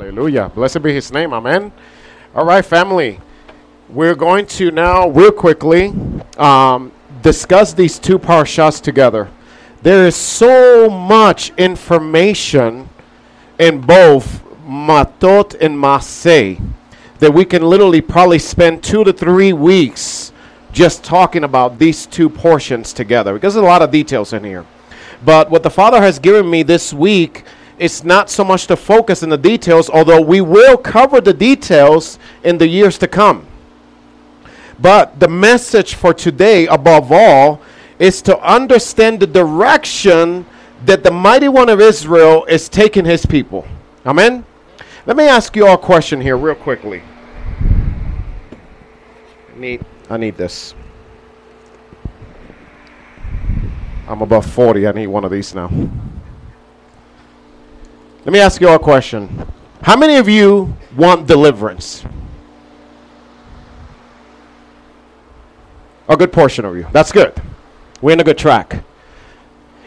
Hallelujah. Blessed be his name. Amen. All right, family. We're going to now, real quickly, um, discuss these two parshas together. There is so much information in both Matot and Maseh that we can literally probably spend two to three weeks just talking about these two portions together because there's a lot of details in here. But what the Father has given me this week is not so much to focus in the details, although we will cover the details in the years to come. But the message for today, above all, is to understand the direction that the mighty one of Israel is taking his people. Amen? Let me ask you all a question here, real quickly. I need, I need this. I'm above 40. I need one of these now. Let me ask you all a question. How many of you want deliverance? A good portion of you. That's good. We're in a good track.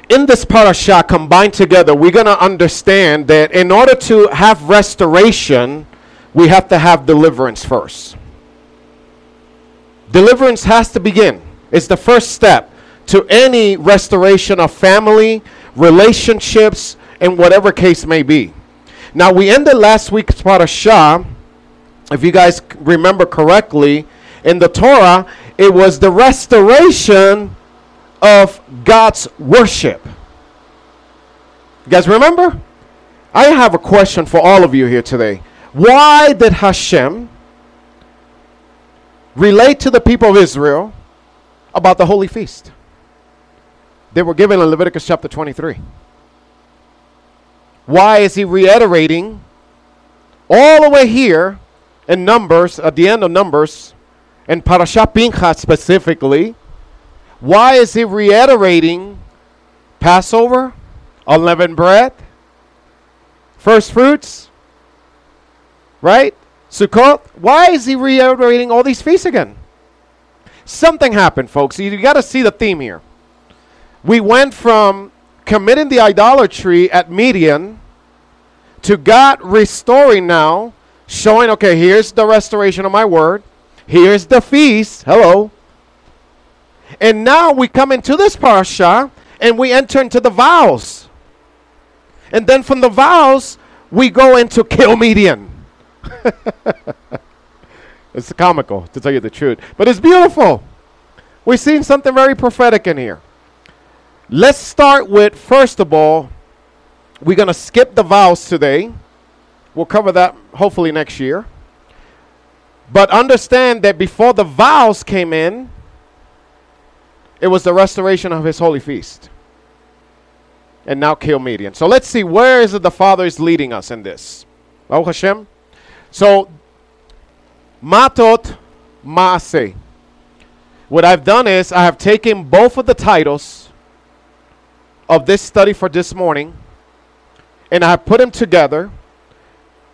In this parasha combined together, we're going to understand that in order to have restoration, we have to have deliverance first. Deliverance has to begin. It's the first step to any restoration of family, relationships, and whatever case may be. Now, we ended last week's parasha, if you guys remember correctly, in the Torah, it was the restoration of God's worship. You guys remember? I have a question for all of you here today. Why did Hashem relate to the people of Israel about the holy feast? They were given in Leviticus chapter 23. Why is he reiterating all the way here in Numbers, at the end of Numbers, and Parashat Pinchas specifically? Why is he reiterating Passover, unleavened bread, first fruits, right? Sukkot. Why is he reiterating all these feasts again? Something happened, folks. You got to see the theme here. We went from committing the idolatry at Midian to God restoring now, showing, okay, here's the restoration of my word, here's the feast. Hello. And now we come into this parasha and we enter into the vows. And then from the vows, we go into kill Midian. it's comical, to tell you the truth. But it's beautiful. We're seeing something very prophetic in here. Let's start with, first of all, we're going to skip the vows today. We'll cover that hopefully next year. But understand that before the vows came in, it was the restoration of his holy feast. And now kill Midian. So let's see where is it the Father is leading us in this. Oh Hashem. So Matot Maase. What I've done is I have taken both of the titles of this study for this morning and I put them together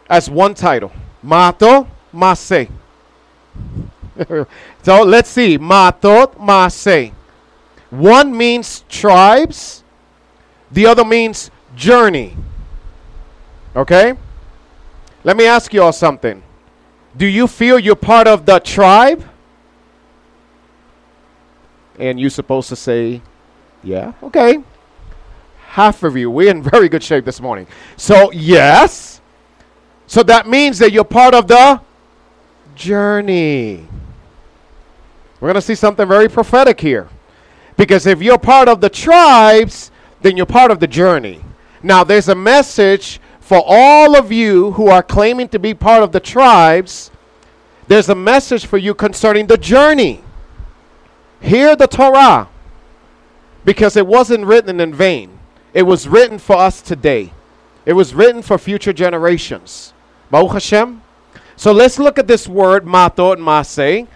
as one title. Mato Maase. so let's see. Matot Maase. One means tribes, the other means journey. Okay? Let me ask you all something. Do you feel you're part of the tribe? And you're supposed to say, yeah, okay. Half of you, we're in very good shape this morning. So, yes. So that means that you're part of the journey. We're going to see something very prophetic here. Because if you're part of the tribes, then you're part of the journey. Now, there's a message for all of you who are claiming to be part of the tribes. There's a message for you concerning the journey. Hear the Torah. Because it wasn't written in vain, it was written for us today, it was written for future generations. Baruch Hashem. So let's look at this word, mato and maseh.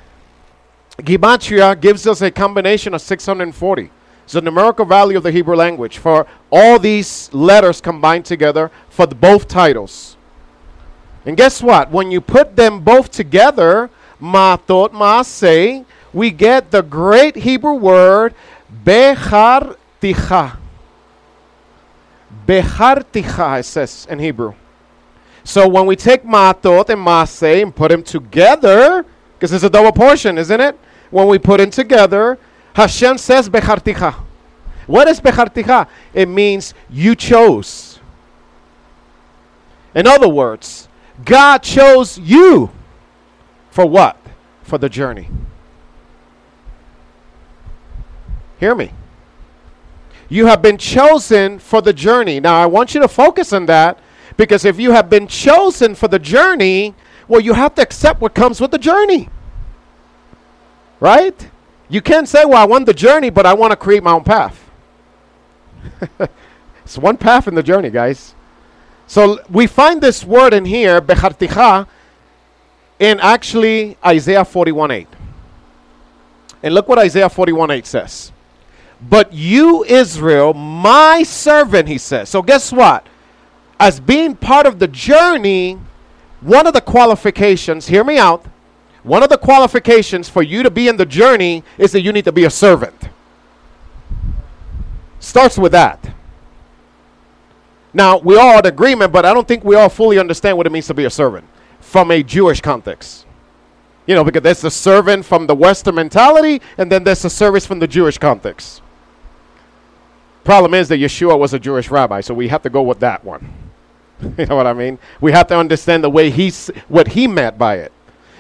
Gematria gives us a combination of 640. It's the numerical value of the Hebrew language for all these letters combined together for the both titles. And guess what? When you put them both together, matot maaseh, we get the great Hebrew word bechar ticha. Bechar ticha, it says in Hebrew. So when we take matot and maseh and put them together, because it's a double portion, isn't it? When we put them together, Hashem says becharticha. What is becharticha? It means you chose. In other words, God chose you for what? For the journey. Hear me. You have been chosen for the journey. Now, I want you to focus on that because if you have been chosen for the journey, well, you have to accept what comes with the journey. Right? You can't say, well, I want the journey, but I want to create my own path. it's one path in the journey, guys. So we find this word in here, becharticha, in actually Isaiah 41 8. And look what Isaiah 41 8 says. But you, Israel, my servant, he says. So guess what? As being part of the journey, one of the qualifications, hear me out, one of the qualifications for you to be in the journey is that you need to be a servant. Starts with that. Now, we all in agreement, but I don't think we all fully understand what it means to be a servant from a Jewish context. You know, because there's a servant from the Western mentality, and then there's a service from the Jewish context. Problem is that Yeshua was a Jewish rabbi, so we have to go with that one. you know what I mean? We have to understand the way he's what he meant by it.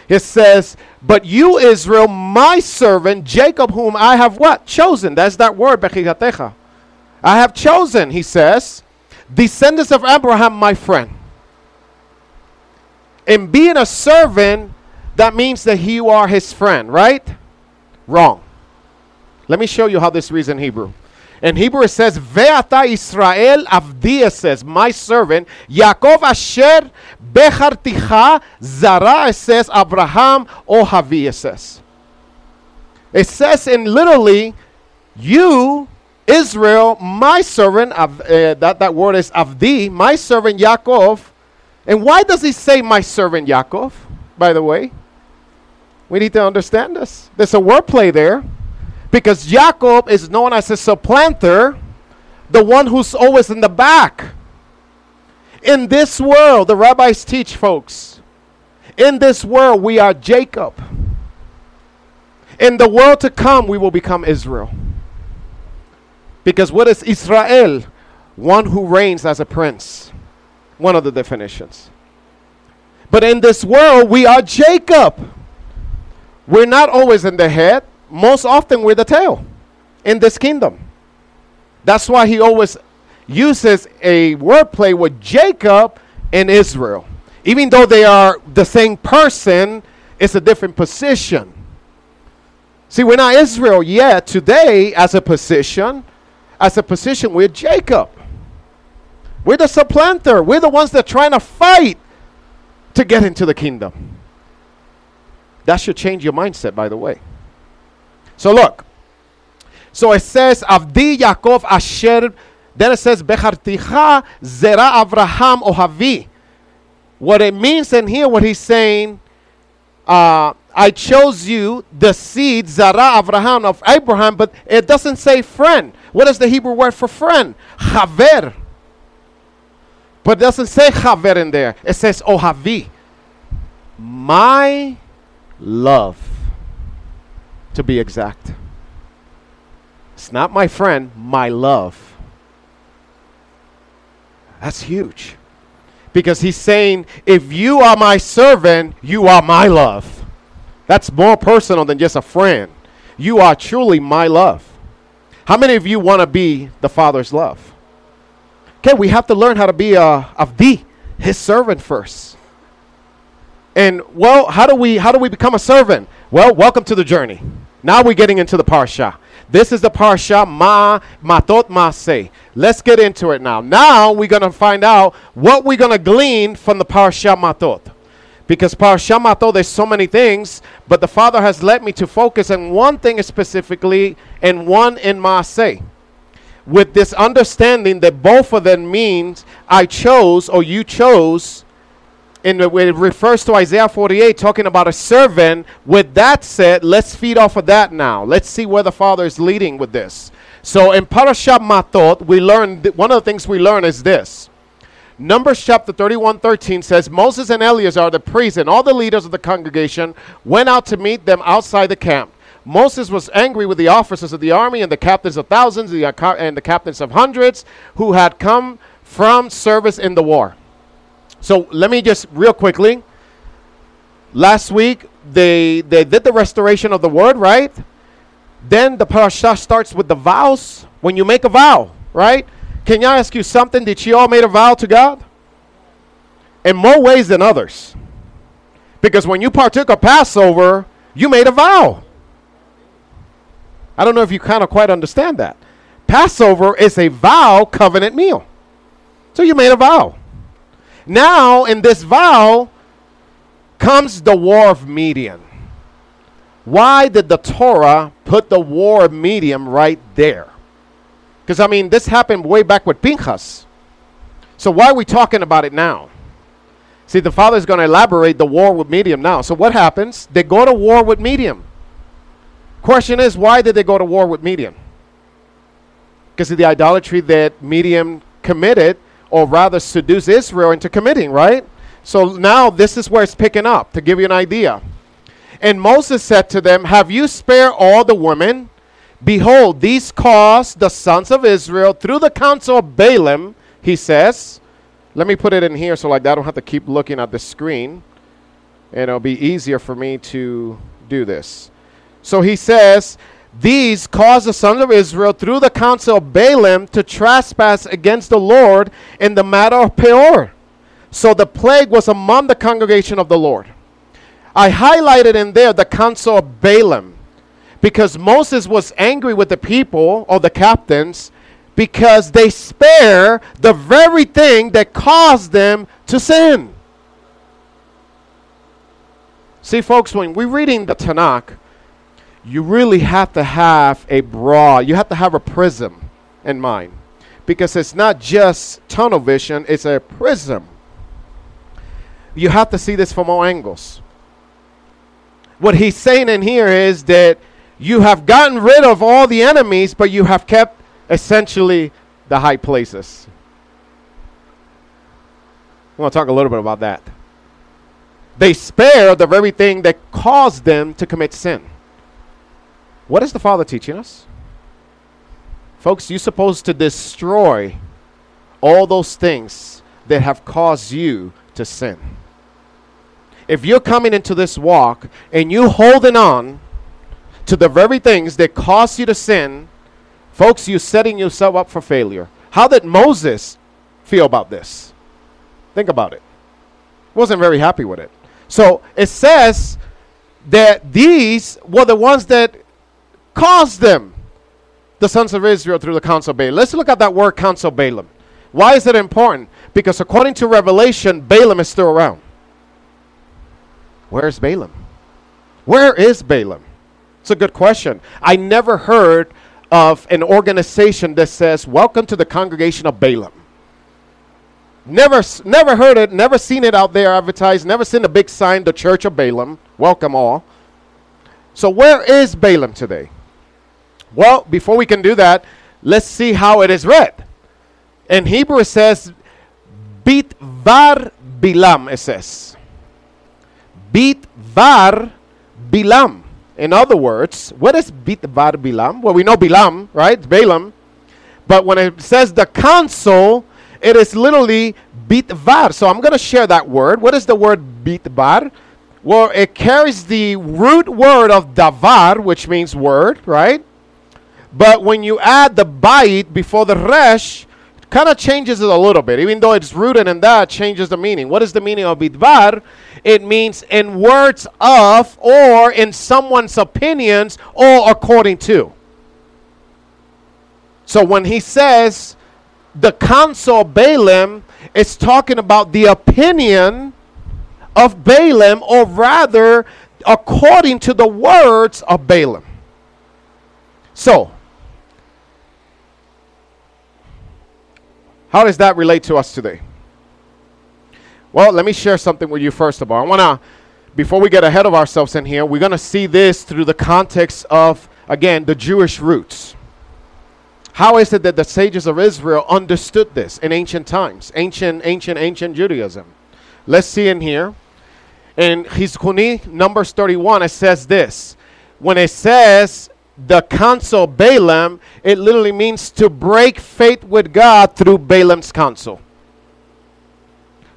It says, "But you, Israel, my servant, Jacob, whom I have what chosen." That's that word, becharticha. I have chosen, he says, descendants of Abraham, my friend. In being a servant, that means that you are his friend, right? Wrong. Let me show you how this reads in Hebrew. In Hebrew it says, Ve'ata Israel avdi, says, my servant, Yaakov asher becharticha, zara, says, Abraham ohavi, it says. It says in literally, you, Israel, my servant, uh, that, that word is avdi, my servant Yaakov. And why does he say my servant Yaakov, by the way? We need to understand this. There's a wordplay there. Because Jacob is known as a supplanter, the one who's always in the back. In this world, the rabbis teach folks, in this world, we are Jacob. In the world to come, we will become Israel. Because what is Israel? One who reigns as a prince. One of the definitions. But in this world, we are Jacob. We're not always in the head, most often we're the tail in this kingdom. That's why he always uses a wordplay with Jacob and Israel. Even though they are the same person, it's a different position. See, we're not Israel yet today as a position. As a position, we're Jacob. We're the supplanter. We're the ones that are trying to fight to get into the kingdom. That should change your mindset, by the way. So look. So it says, Avdi Yaakov Asher. Then it says, Becharticha Zera Avraham Ohavi. What it means in here, what he's saying, uh, I chose you, the seed, Zara Avraham of Abraham, but it doesn't say friend. What is the Hebrew word for friend? Chaver. But it doesn't say Chaver in there. It says Ohavi. My love to be exact. It's not my friend, my love. That's huge. Because he's saying, if you are my servant, you are my love. That's more personal than just a friend. You are truly my love. How many of you want to be the Father's love? Okay, we have to learn how to be a of the his servant first. And well, how do we how do we become a servant? Well, welcome to the journey. Now we're getting into the parsha. This is the parsha Ma Matot Maseh. Let's get into it now. Now we're gonna find out what we're gonna glean from the parsha Matot. Because parsha Matot, there's so many things, but the Father has led me to focus on one thing specifically and one in Maseh. With this understanding that both of them means I chose or you chose and it refers to Isaiah 48 talking about a servant. With that said, let's feed off of that now. Let's see where the Father is leading with this. So in Parashat Matot, we learn one of the things we learn is this. Numbers chapter 31 13 says, Moses and Eleazar, the priests, and all the leaders of the congregation went out to meet them outside the camp. Moses was angry with the officers of the army and the captains of thousands and the captains of hundreds who had come from service in the war. So let me just real quickly. Last week they they did the restoration of the word, right? Then the parasha starts with the vows. When you make a vow, right? Can I ask you something? Did you all made a vow to God? In more ways than others. Because when you partook of Passover, you made a vow. I don't know if you kind of quite understand that. Passover is a vow covenant meal. So you made a vow. Now, in this vow comes the war of Midian. Why did the Torah put the war of Midian right there? Because, I mean, this happened way back with Pinchas. So why are we talking about it now? See, the father is going to elaborate the war with Midian now. So what happens? They go to war with Midian. Question is, why did they go to war with Midian? Because of the idolatry that Midian committed, or rather seduce Israel into committing, right? So now this is where it's picking up, to give you an idea. And Moses said to them, Have you spared all the women? Behold, these caused the sons of Israel through the counsel of Balaam, he says. Let me put it in here so like that I don't have to keep looking at the screen. And it'll be easier for me to do this. So he says, These caused the sons of Israel through the counsel of Balaam to trespass against the Lord in the matter of Peor. So the plague was among the congregation of the Lord. I highlighted in there the counsel of Balaam because Moses was angry with the people or the captains because they spare the very thing that caused them to sin. See, folks, when we're reading the Tanakh, you really have to have a broad, you have to have a prism in mind. Because it's not just tunnel vision, it's a prism. You have to see this from all angles. What he's saying in here is that you have gotten rid of all the enemies, but you have kept essentially the high places. I want to talk a little bit about that. They spare the very thing that caused them to commit sin. What is the Father teaching us? Folks, you're supposed to destroy all those things that have caused you to sin. If you're coming into this walk and you holding on to the very things that cause you to sin, folks, you're setting yourself up for failure. How did Moses feel about this? Think about it. Wasn't very happy with it. So it says that these were the ones that caused them, the sons of Israel, through the counsel of Balaam. Let's look at that word counsel Balaam. Why is it important? Because according to Revelation, Balaam is still around. Where's Balaam? Where is Balaam? It's a good question. I never heard of an organization that says, Welcome to the congregation of Balaam. Never, never heard it, never seen it out there advertised, never seen a big sign, the Church of Balaam. Welcome all. So, where is Balaam today? Well, before we can do that, let's see how it is read. In Hebrew, it says, Bit var Bilam, it says. Bit var Bilam. In other words, what is Bitvar Bilam? Well, we know Bilam, right? Balaam. But when it says the counsel, it is literally Bitvar. So I'm going to share that word. What is the word Bitvar? Well, it carries the root word of davar, which means word, right? But when you add the bait before the resh, kind of changes it a little bit. Even though it's rooted in that, changes the meaning. What is the meaning of bidvar? It means in words of, or in someone's opinions, or according to. So when he says the counsel Balaam, it's talking about the opinion of Balaam, or rather, according to the words of Balaam. So, How does that relate to us today? Well, let me share something with you first of all. I want to, before we get ahead of ourselves in here, we're going to see this through the context of, again, the Jewish roots. How is it that the sages of Israel understood this in ancient times, ancient, ancient, ancient Judaism? Let's see in here. In Hizkuni, Numbers 31, it says this. When it says the counsel Balaam, it literally means to break faith with God through Balaam's counsel.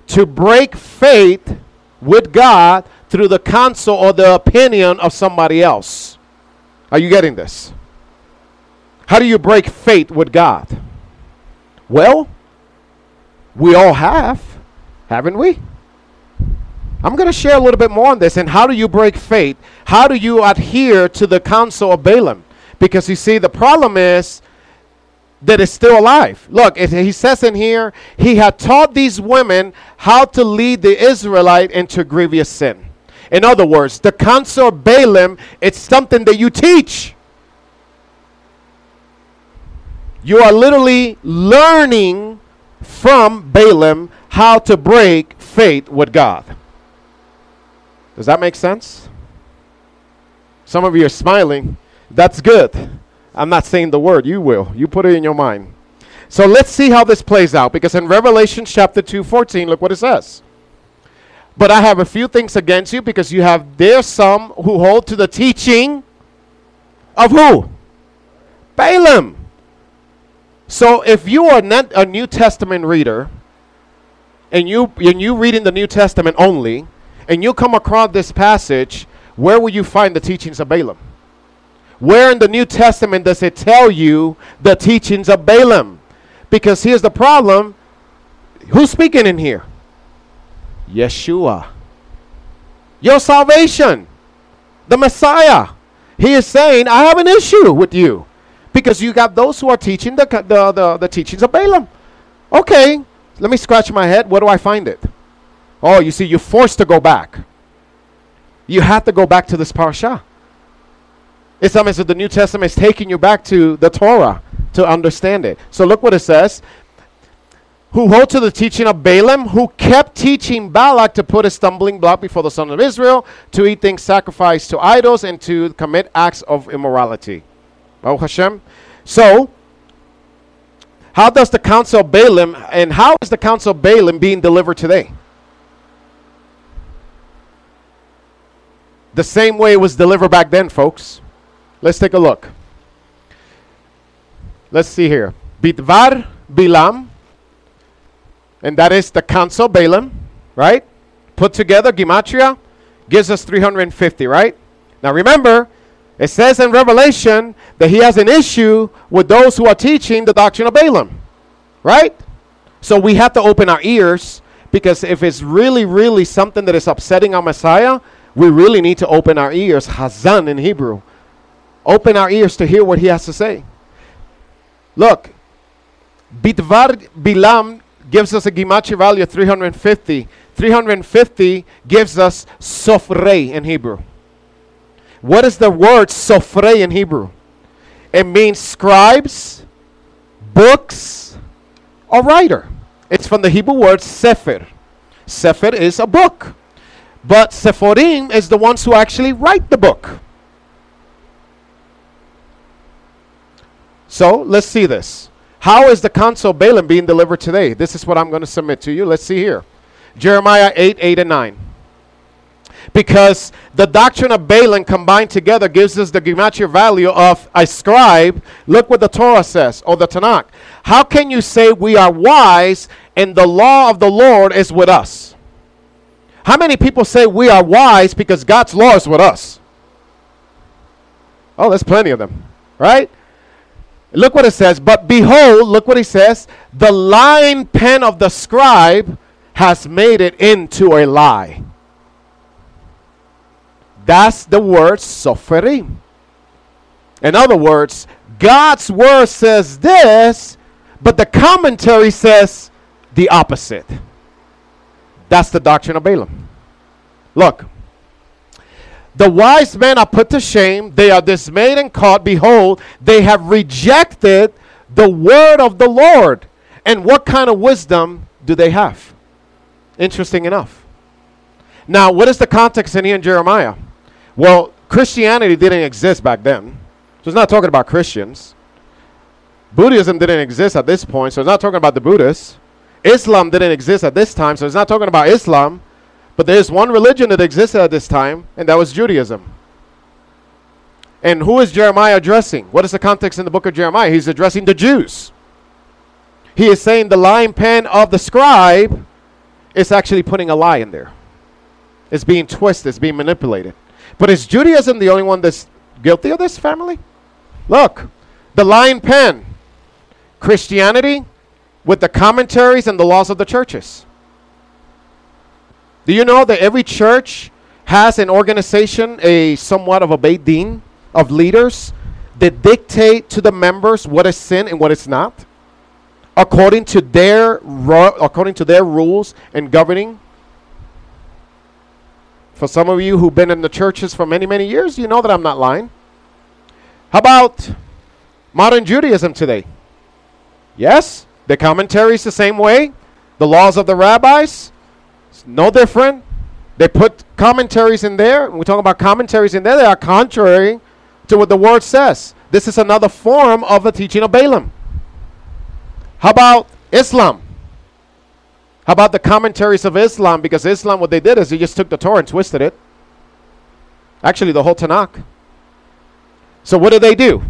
To break faith with God through the counsel or the opinion of somebody else. Are you getting this? How do you break faith with God? Well, we all have, haven't we? I'm going to share a little bit more on this. And how do you break faith? How do you adhere to the counsel of Balaam? Because you see, the problem is that it's still alive. Look, it, he says in here, he had taught these women how to lead the Israelite into grievous sin. In other words, the counsel of Balaam, it's something that you teach. You are literally learning from Balaam how to break faith with God. Does that make sense? Some of you are smiling. That's good. I'm not saying the word, you will. You put it in your mind. So let's see how this plays out because in Revelation chapter 2, 14, look what it says. But I have a few things against you because you have there some who hold to the teaching of who? Balaam so if you are not a New Testament reader, and you and you read in the New Testament only, and you come across this passage, where will you find the teachings of Balaam? Where in the New Testament does it tell you the teachings of Balaam? Because here's the problem. Who's speaking in here? Yeshua. Your salvation. The Messiah. He is saying, I have an issue with you. Because you got those who are teaching the, the, the, the teachings of Balaam. Okay, let me scratch my head. Where do I find it? Oh, you see, you're forced to go back. You have to go back to this parasha. It's almost as the New Testament is taking you back to the Torah to understand it. So look what it says. Who hold to the teaching of Balaam, who kept teaching Balak to put a stumbling block before the son of Israel, to eat things sacrificed to idols, and to commit acts of immorality. Baruch Hashem. So, how does the counsel of Balaam and how is the counsel of Balaam being delivered today? The same way it was delivered back then, folks. Let's take a look. Let's see here. Bitvar Bilam, and that is the council Balaam, right? Put together, Gematria, gives us 350, right? Now remember, it says in Revelation that he has an issue with those who are teaching the doctrine of Balaam. Right? So we have to open our ears because if it's really, really something that is upsetting our Messiah, we really need to open our ears. Hazan in Hebrew. Open our ears to hear what he has to say. Look, Bitvar Bilam gives us a Gematria value of 350. 350 gives us Sofrei in Hebrew. What is the word sofre in Hebrew? It means scribes, books, or writer. It's from the Hebrew word sefer. Sefer is a book. But Sephorim is the ones who actually write the book. So let's see this. How is the counsel Balaam being delivered today? This is what I'm going to submit to you. Let's see here. Jeremiah 8, 8, and 9 because the doctrine of Balaam combined together gives us the gematria value of a scribe. Look what the Torah says, or the Tanakh. How can you say we are wise and the law of the Lord is with us? How many people say we are wise because God's law is with us? Oh, there's plenty of them, right? Look what it says. But behold, look what he says. The lying pen of the scribe has made it into a lie. That's the word soferim. In other words, God's word says this, but the commentary says the opposite. That's the doctrine of Balaam. Look, the wise men are put to shame. They are dismayed and caught. Behold, they have rejected the word of the Lord. And what kind of wisdom do they have? Interesting enough. Now, what is the context in here in Jeremiah? Well, Christianity didn't exist back then. So it's not talking about Christians. Buddhism didn't exist at this point, so it's not talking about the Buddhists. Islam didn't exist at this time, so it's not talking about Islam. But there's one religion that existed at this time, and that was Judaism. And who is Jeremiah addressing? What is the context in the book of Jeremiah? He's addressing the Jews. He is saying the lying pen of the scribe is actually putting a lie in there. It's being twisted, it's being manipulated. But is Judaism the only one that's guilty of this, family? Look, the lying pen. Christianity with the commentaries and the laws of the churches. Do you know that every church has an organization, a somewhat of a Beit of leaders that dictate to the members what is sin and what is not, according to their according to their rules and governing. For some of you who've been in the churches for many many years, you know that I'm not lying. How about modern Judaism today? Yes, the commentaries the same way, the laws of the rabbis, no different. They put commentaries in there. we talk about commentaries in there, they are contrary to what the word says. This is another form of the teaching of Balaam. How about Islam? How about the commentaries of Islam? Because Islam, what they did is they just took the Torah and twisted it. Actually, the whole Tanakh. So what do they do?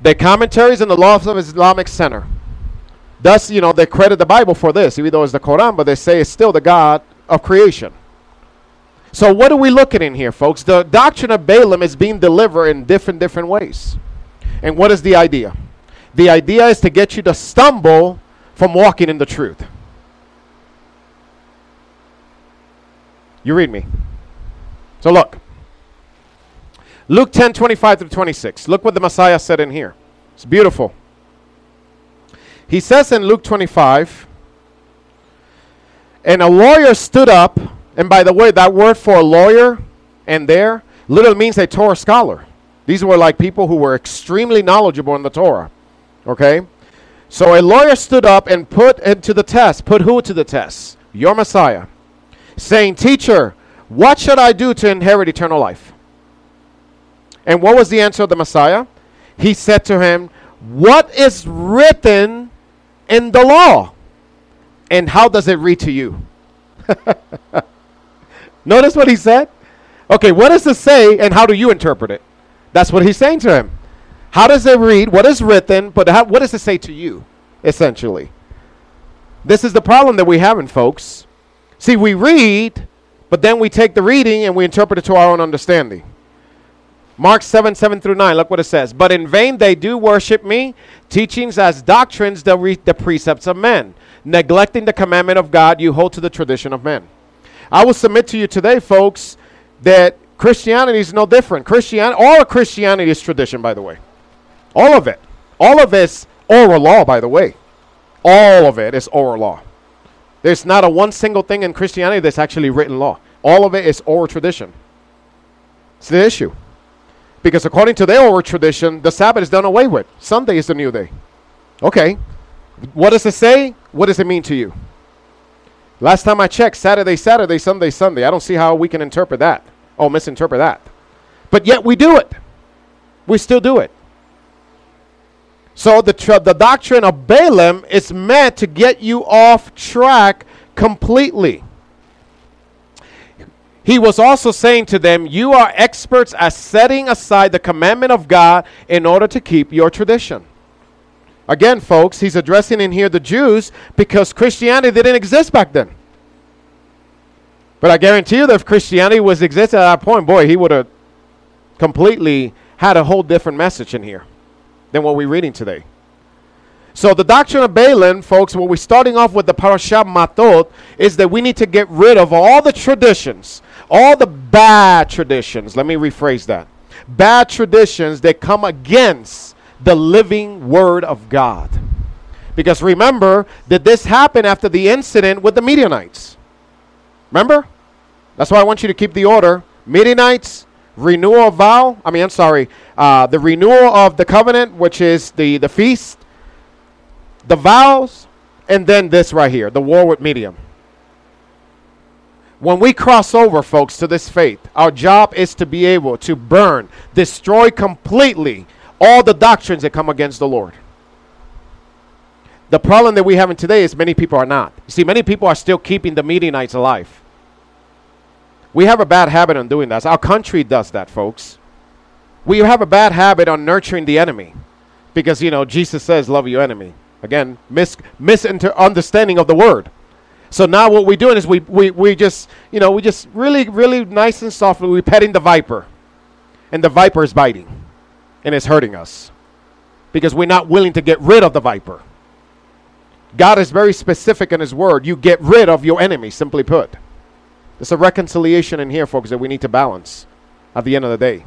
They commentaries in the laws of Islamic Center. Thus, you know, they credit the Bible for this, even though it's the Quran, but they say it's still the God of creation. So what are we looking in here, folks? The doctrine of Balaam is being delivered in different different ways. And what is the idea? The idea is to get you to stumble from walking in the truth. You read me. So look. Luke 10, 25 through 26. Look what the Messiah said in here. It's beautiful. He says in Luke 25, and a lawyer stood up, and by the way, that word for a lawyer and there literally means a Torah scholar. These were like people who were extremely knowledgeable in the Torah. Okay? So a lawyer stood up and put into the test, put who to the test? Your Messiah. Saying, Teacher, what should I do to inherit eternal life? And what was the answer of the Messiah? He said to him, What is written in the law. And how does it read to you? Notice what he said? Okay, what does it say and how do you interpret it? That's what he's saying to him. How does it read? What is written? But how, what does it say to you, essentially? This is the problem that we have in folks. See, we read, but then we take the reading and we interpret it to our own understanding. Mark 7, 7 through 9, look what it says. But in vain they do worship me, teachings as doctrines the, the precepts of men. Neglecting the commandment of God, you hold to the tradition of men. I will submit to you today, folks, that Christianity is no different. Christianity, all of Christianity is tradition, by the way. All of it. All of it's oral law, by the way. All of it is oral law. There's not a one single thing in Christianity that's actually written law. All of it is oral tradition. It's the issue. Because according to their oral tradition, the Sabbath is done away with. Sunday is the new day. Okay. What does it say? What does it mean to you? Last time I checked, Saturday, Saturday, Sunday, Sunday. I don't see how we can interpret that. Oh, misinterpret that. But yet we do it. We still do it. So the, the doctrine of Balaam is meant to get you off track completely. He was also saying to them, You are experts at setting aside the commandment of God in order to keep your tradition. Again, folks, he's addressing in here the Jews because Christianity didn't exist back then. But I guarantee you that if Christianity was existing at that point, boy, he would have completely had a whole different message in here than what we're reading today. So the doctrine of Balaam, folks, what we're starting off with the Parashah Matot, is that we need to get rid of all the traditions all the bad traditions, let me rephrase that. Bad traditions that come against the living word of God. Because remember that this happened after the incident with the Midianites. Remember? That's why I want you to keep the order. Midianites, renewal of vow. I mean, I'm sorry. Uh, the renewal of the covenant, which is the, the feast, the vows, and then this right here, the war with Midian. When we cross over, folks, to this faith, our job is to be able to burn, destroy completely all the doctrines that come against the Lord. The problem that we have in today is many people are not. You see, many people are still keeping the Midianites alive. We have a bad habit on doing that. Our country does that, folks. We have a bad habit on nurturing the enemy because, you know, Jesus says, love your enemy. Again, mis- misunderstanding of the word. So now what we're doing is we, we, we just, you know, we just really, really nice and softly, we're petting the viper. And the viper is biting and it's hurting us because we're not willing to get rid of the viper. God is very specific in His word. You get rid of your enemy, simply put. There's a reconciliation in here, folks, that we need to balance at the end of the day.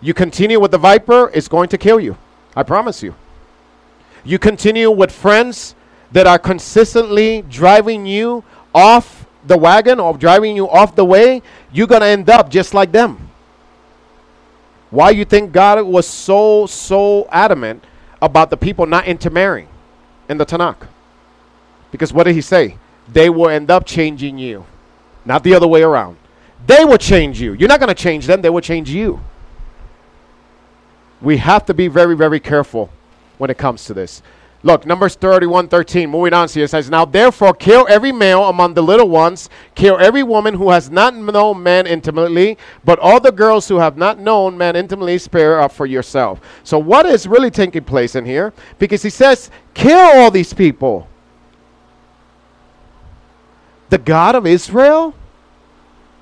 You continue with the viper, it's going to kill you. I promise you. You continue with friends that are consistently driving you off the wagon or driving you off the way, you're going to end up just like them. Why you think God was so so adamant about the people not intermarrying in the Tanakh? Because what did he say? They will end up changing you, not the other way around. They will change you. You're not going to change them, they will change you. We have to be very, very careful when it comes to this. Look, Numbers 31 13, moving on here, says, Now therefore kill every male among the little ones, kill every woman who has not known man intimately, but all the girls who have not known man intimately, spare up for yourself. So, what is really taking place in here? Because he says, Kill all these people the God of Israel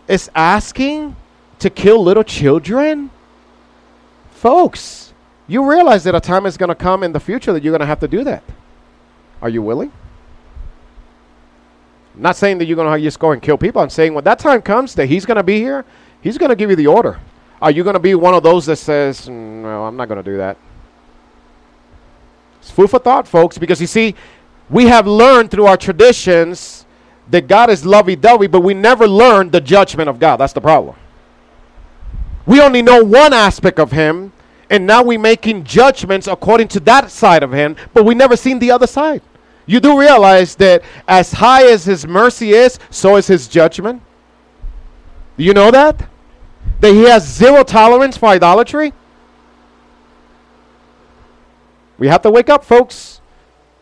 is asking to kill little children? Folks, you realize that a time is going to come in the future that you're going to have to do that. Are you willing? I'm not saying that you're going to just go and kill people. I'm saying when that time comes that he's going to be here, he's going to give you the order. Are you going to be one of those that says, no, I'm not going to do that? It's food for thought, folks, because you see, we have learned through our traditions that God is lovey dovey, but we never learned the judgment of God. That's the problem. We only know one aspect of Him, and now we're making judgments according to that side of Him, but we never seen the other side. You do realize that as high as His mercy is, so is His judgment? Do you know that? That He has zero tolerance for idolatry? We have to wake up, folks.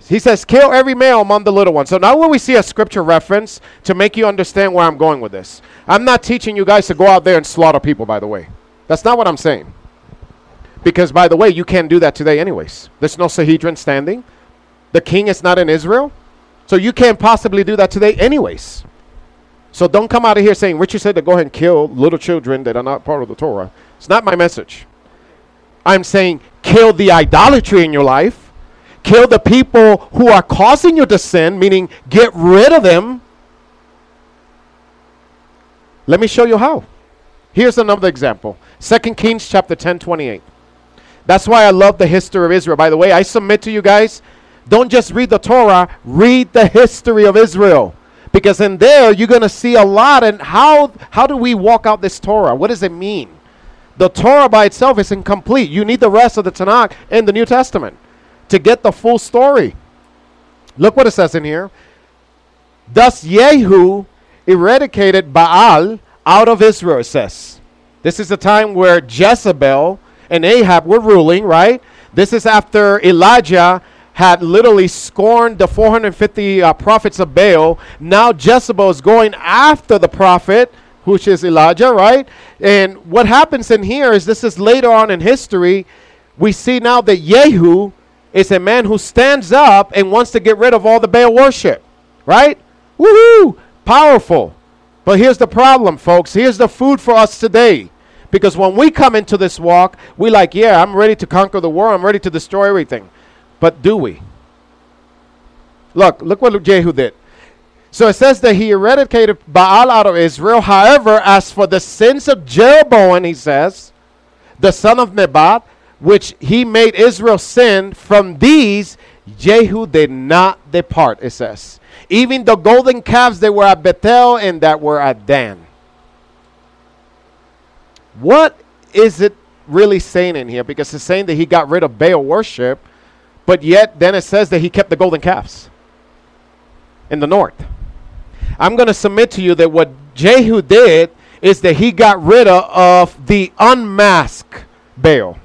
He says, kill every male among the little ones. So now when we see a scripture reference to make you understand where I'm going with this. I'm not teaching you guys to go out there and slaughter people, by the way. That's not what I'm saying. Because, by the way, you can't do that today, anyways. There's no Sanhedrin standing. The king is not in Israel. So you can't possibly do that today, anyways. So don't come out of here saying, Richard said to go ahead and kill little children that are not part of the Torah. It's not my message. I'm saying kill the idolatry in your life Kill the people who are causing you to sin, meaning get rid of them. Let me show you how. Here's another example. 2 Kings chapter 10, 28. That's why I love the history of Israel. By the way, I submit to you guys, don't just read the Torah, read the history of Israel. Because in there you're going to see a lot and how how do we walk out this Torah? What does it mean? The Torah by itself is incomplete. You need the rest of the Tanakh and the New Testament to get the full story. Look what it says in here. Thus Jehu eradicated Baal out of Israel, it says. This is the time where Jezebel and Ahab were ruling, right? This is after Elijah had literally scorned the 450 uh, prophets of Baal. Now Jezebel is going after the prophet, which is Elijah, right? And what happens in here is this is later on in history. We see now that Jehu is a man who stands up and wants to get rid of all the Baal worship. Right? Woohoo! Powerful. But here's the problem, folks. Here's the food for us today. Because when we come into this walk, we like, yeah, I'm ready to conquer the world. I'm ready to destroy everything. But do we? Look, look what Jehu did. So it says that he eradicated Baal out of Israel. However, as for the sins of Jeroboam, he says, the son of Nebat, which he made Israel sin, from these Jehu did not depart, it says. Even the golden calves that were at Bethel and that were at Dan. What is it really saying in here? Because it's saying that he got rid of Baal worship, but yet then it says that he kept the golden calves in the north. I'm going to submit to you that what Jehu did is that he got rid of the unmasked Baal.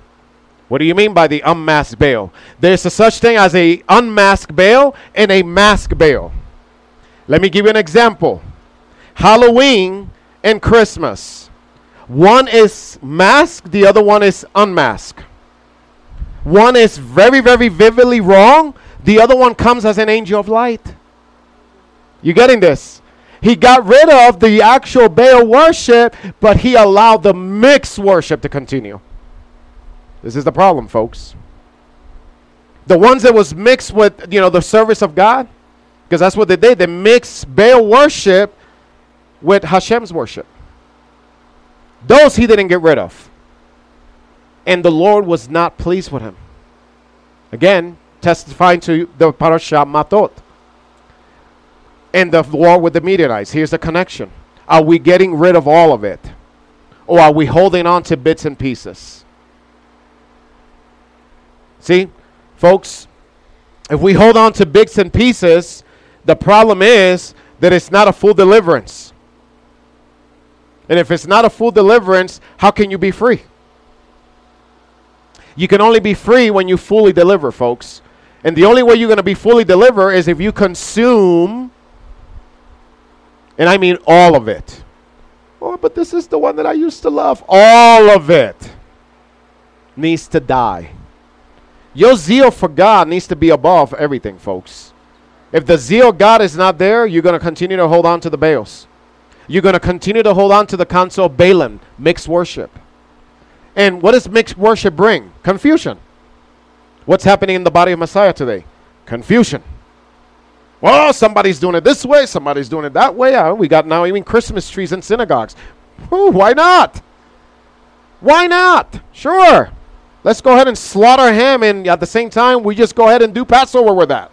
What do you mean by the unmasked Baal? There's a such thing as a unmasked Baal and a masked Baal. Let me give you an example. Halloween and Christmas. One is masked, the other one is unmasked. One is very, very vividly wrong, the other one comes as an angel of light. You getting this? He got rid of the actual Baal worship, but he allowed the mixed worship to continue. This is the problem, folks. The ones that was mixed with, you know, the service of God, because that's what they did. They mixed Baal worship with Hashem's worship. Those he didn't get rid of. And the Lord was not pleased with him. Again, testifying to the parasha Matot. And the war with the Midianites. Here's the connection. Are we getting rid of all of it? Or are we holding on to bits and pieces? See, folks, if we hold on to bits and pieces, the problem is that it's not a full deliverance. And if it's not a full deliverance, how can you be free? You can only be free when you fully deliver, folks. And the only way you're going to be fully delivered is if you consume, and I mean all of it. Oh, but this is the one that I used to love. All of it needs to die. Your zeal for God needs to be above everything, folks. If the zeal God is not there, you're going to continue to hold on to the Baals. You're going to continue to hold on to the counsel of Balaam, mixed worship. And what does mixed worship bring? Confusion. What's happening in the body of Messiah today? Confusion. Well, somebody's doing it this way, somebody's doing it that way. Uh, we got now even Christmas trees in synagogues. Ooh, why not? Why not? Sure. Let's go ahead and slaughter him, and at the same time, we just go ahead and do Passover with that.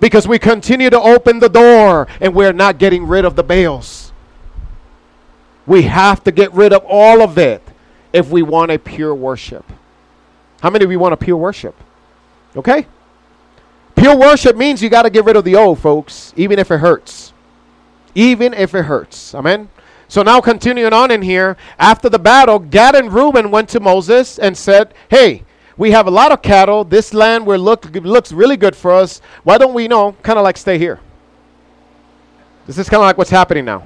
Because we continue to open the door and we're not getting rid of the Baals. We have to get rid of all of it if we want a pure worship. How many of you want a pure worship? Okay? Pure worship means you got to get rid of the old, folks, even if it hurts. Even if it hurts. Amen? So now continuing on in here, after the battle, Gad and Reuben went to Moses and said, Hey, we have a lot of cattle. This land where look looks really good for us. Why don't we, you know, kind of like stay here? This is kind of like what's happening now.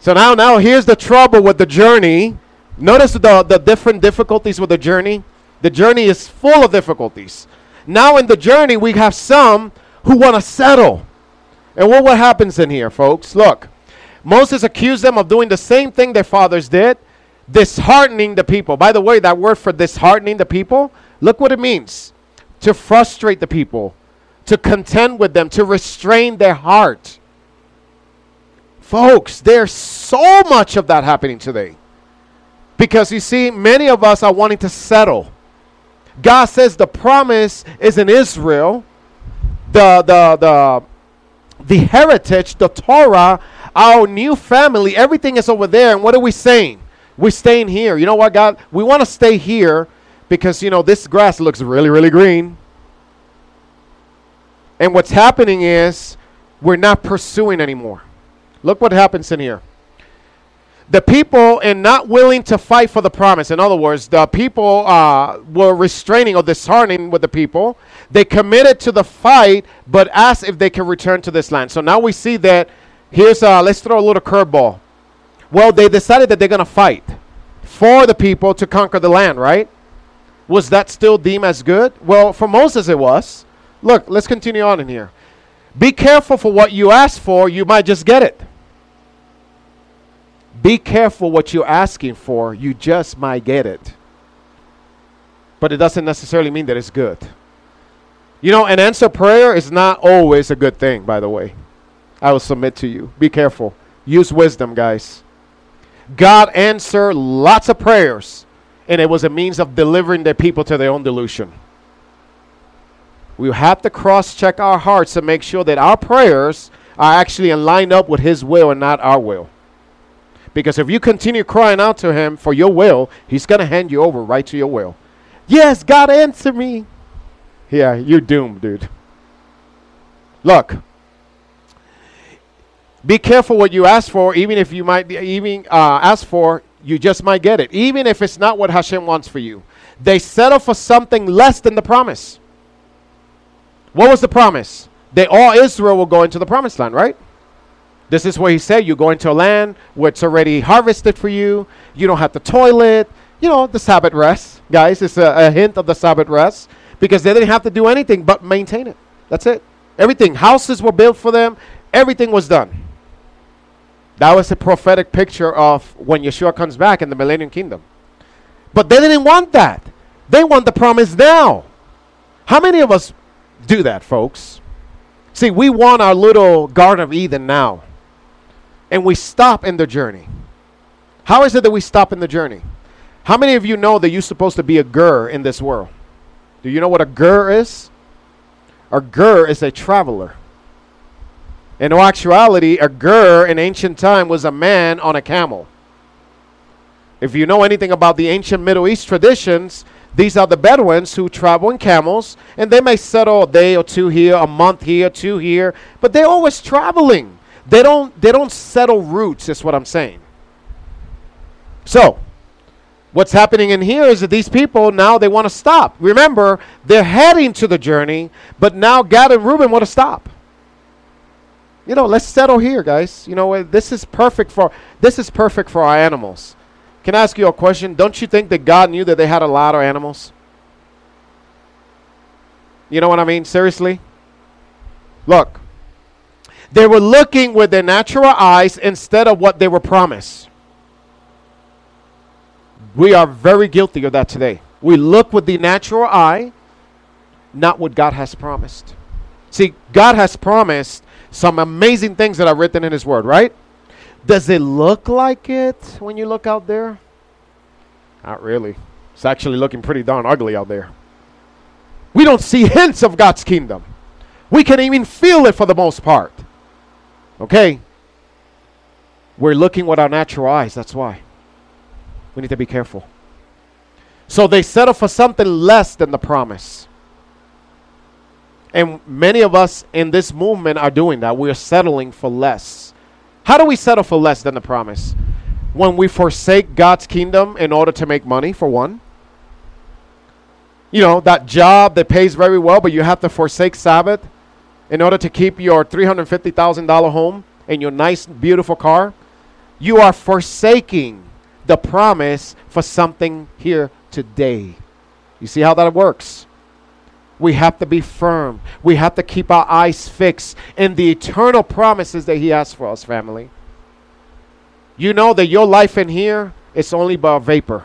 So now, now here's the trouble with the journey. Notice the, the different difficulties with the journey. The journey is full of difficulties. Now in the journey, we have some who want to settle. And what, what happens in here, folks? Look, Moses accused them of doing the same thing their fathers did, disheartening the people. By the way, that word for disheartening the people, look what it means to frustrate the people, to contend with them, to restrain their heart. Folks, there's so much of that happening today. Because you see, many of us are wanting to settle. God says the promise is in Israel. The the the the heritage, the Torah, our new family, everything is over there. And what are we saying? We're staying here. You know what, God? We want to stay here because, you know, this grass looks really, really green. And what's happening is we're not pursuing anymore. Look what happens in here. The people and not willing to fight for the promise. In other words, the people uh, were restraining or disheartening with the people. They committed to the fight, but asked if they can return to this land. So now we see that here's uh, let's throw a little curveball. Well, they decided that they're going to fight for the people to conquer the land, right? Was that still deemed as good? Well, for Moses it was. Look, let's continue on in here. Be careful for what you ask for, you might just get it. Be careful what you're asking for, you just might get it. But it doesn't necessarily mean that it's good. You know, an answer prayer is not always a good thing, by the way. I will submit to you. Be careful. Use wisdom, guys. God answered lots of prayers, and it was a means of delivering the people to their own delusion. We have to cross check our hearts to make sure that our prayers are actually in line up with His will and not our will. Because if you continue crying out to Him for your will, He's going to hand you over right to your will. Yes, God, answer me. Yeah, you're doomed, dude. Look, be careful what you ask for, even if you might even uh, ask for, you just might get it, even if it's not what Hashem wants for you. They settle for something less than the promise. What was the promise? They all Israel will go into the promised land, right? This is where he said you go into a land where it's already harvested for you. You don't have to toilet. You know, the Sabbath rest, guys. It's a, a hint of the Sabbath rest because they didn't have to do anything but maintain it. That's it. Everything. Houses were built for them. Everything was done. That was a prophetic picture of when Yeshua comes back in the millennium kingdom. But they didn't want that. They want the promise now. How many of us do that, folks? See, we want our little Garden of Eden now. And we stop in the journey. How is it that we stop in the journey? How many of you know that you're supposed to be a ger in this world? Do you know what a ger is? A ger is a traveler. In actuality, a gur in ancient time was a man on a camel. If you know anything about the ancient Middle East traditions, these are the Bedouins who travel in camels, and they may settle a day or two here, a month here, two here, but they're always traveling. They don't they don't settle roots, is what I'm saying. So, what's happening in here is that these people now they want to stop. Remember, they're heading to the journey, but now Gad and Reuben want to stop you know, let's settle here, guys. You know, this is perfect for this is perfect for our animals. Can I ask you a question? Don't you think that God knew that they had a lot of animals? You know what I mean? Seriously? Look. They were looking with their natural eyes instead of what they were promised. We are very guilty of that today. We look with the natural eye, not what God has promised. See, God has promised some amazing things that are written in His Word, right? Does it look like it when you look out there? Not really. It's actually looking pretty darn ugly out there. We don't see hints of God's kingdom. We can even feel it for the most part. Okay? We're looking with our natural eyes. That's why. We need to be careful. So they settle for something less than the promise. And many of us in this movement are doing that. We're settling for less. How do we settle for less than the promise? When we forsake God's kingdom in order to make money, for one. You know, that job that pays very well, but you have to forsake Sabbath in order to keep your $350,000 home and your nice, beautiful car. You are forsaking the promise for something here today. You see how that works? We have to be firm. We have to keep our eyes fixed in the eternal promises that He has for us, family. You know that your life in here is only but a vapor.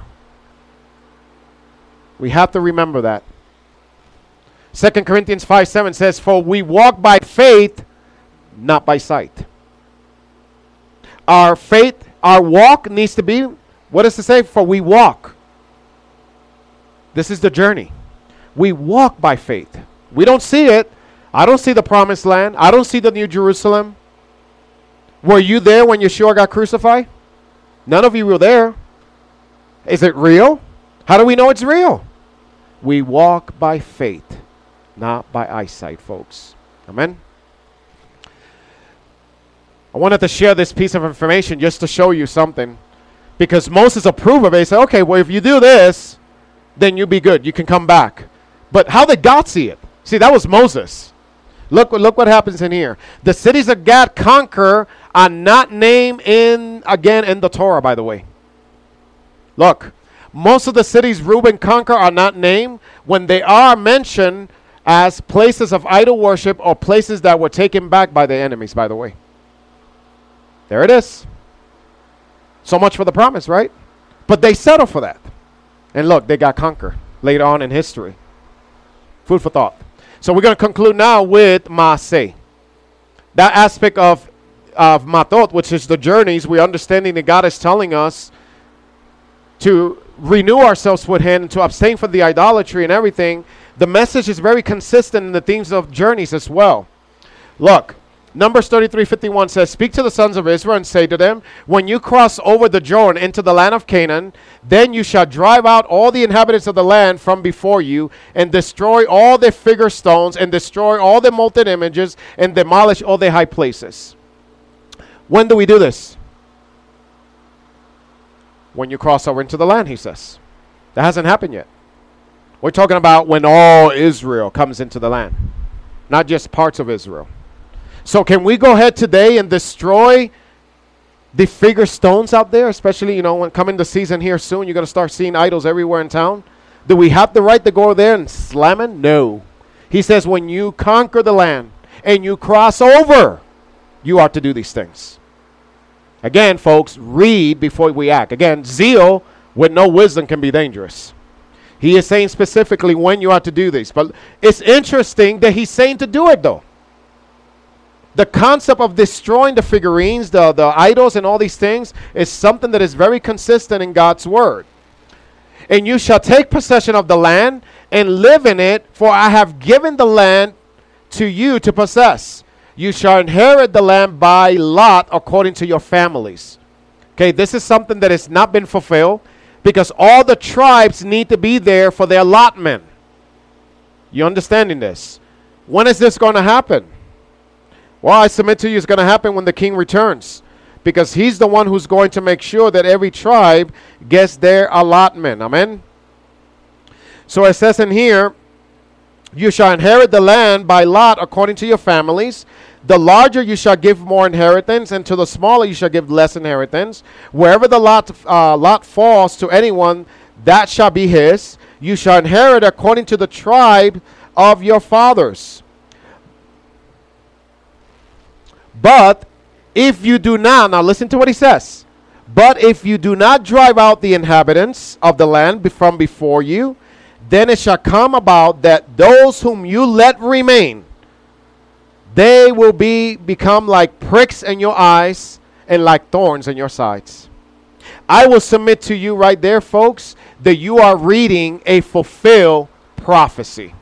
We have to remember that. 2 Corinthians 5 7 says, For we walk by faith, not by sight. Our faith, our walk needs to be, what does it say? For we walk. This is the journey. We walk by faith. We don't see it. I don't see the promised land. I don't see the New Jerusalem. Were you there when Yeshua got crucified? None of you were there. Is it real? How do we know it's real? We walk by faith, not by eyesight, folks. Amen. I wanted to share this piece of information just to show you something. Because Moses approved of it. He said, okay, well, if you do this, then you'll be good. You can come back. But how did God see it? See, that was Moses. Look, look what happens in here. The cities of God conquer are not named in again in the Torah, by the way. Look, most of the cities Reuben conquer are not named when they are mentioned as places of idol worship or places that were taken back by the enemies, by the way. There it is. So much for the promise, right? But they settle for that. And look, they got conquered later on in history. Food for thought. So we're going to conclude now with Ma'asei. That aspect of, of Matot, which is the journeys, we're understanding that God is telling us to renew ourselves with Him, to abstain from the idolatry and everything. The message is very consistent in the themes of journeys as well. Look, Numbers 33 51 says, Speak to the sons of Israel and say to them, When you cross over the Jordan into the land of Canaan, then you shall drive out all the inhabitants of the land from before you, and destroy all their figure stones, and destroy all their molten images, and demolish all their high places. When do we do this? When you cross over into the land, he says. That hasn't happened yet. We're talking about when all Israel comes into the land, not just parts of Israel. So, can we go ahead today and destroy the figure stones out there, especially, you know, when coming the season here soon, you're going to start seeing idols everywhere in town? Do we have the right to go there and slam it? No. He says, when you conquer the land and you cross over, you are to do these things. Again, folks, read before we act. Again, zeal with no wisdom can be dangerous. He is saying specifically when you are to do this. But it's interesting that he's saying to do it, though. The concept of destroying the figurines, the, the idols, and all these things is something that is very consistent in God's word. And you shall take possession of the land and live in it, for I have given the land to you to possess. You shall inherit the land by lot according to your families. Okay, this is something that has not been fulfilled because all the tribes need to be there for their allotment. You understanding this? When is this going to happen? Well, I submit to you it's going to happen when the king returns because he's the one who's going to make sure that every tribe gets their allotment. Amen. So it says in here, you shall inherit the land by lot according to your families. The larger you shall give more inheritance, and to the smaller you shall give less inheritance. Wherever the lot, uh, lot falls to anyone, that shall be his. You shall inherit according to the tribe of your fathers. But if you do not, now listen to what he says. But if you do not drive out the inhabitants of the land from before you, then it shall come about that those whom you let remain, they will be become like pricks in your eyes and like thorns in your sides. I will submit to you right there, folks, that you are reading a fulfilled prophecy.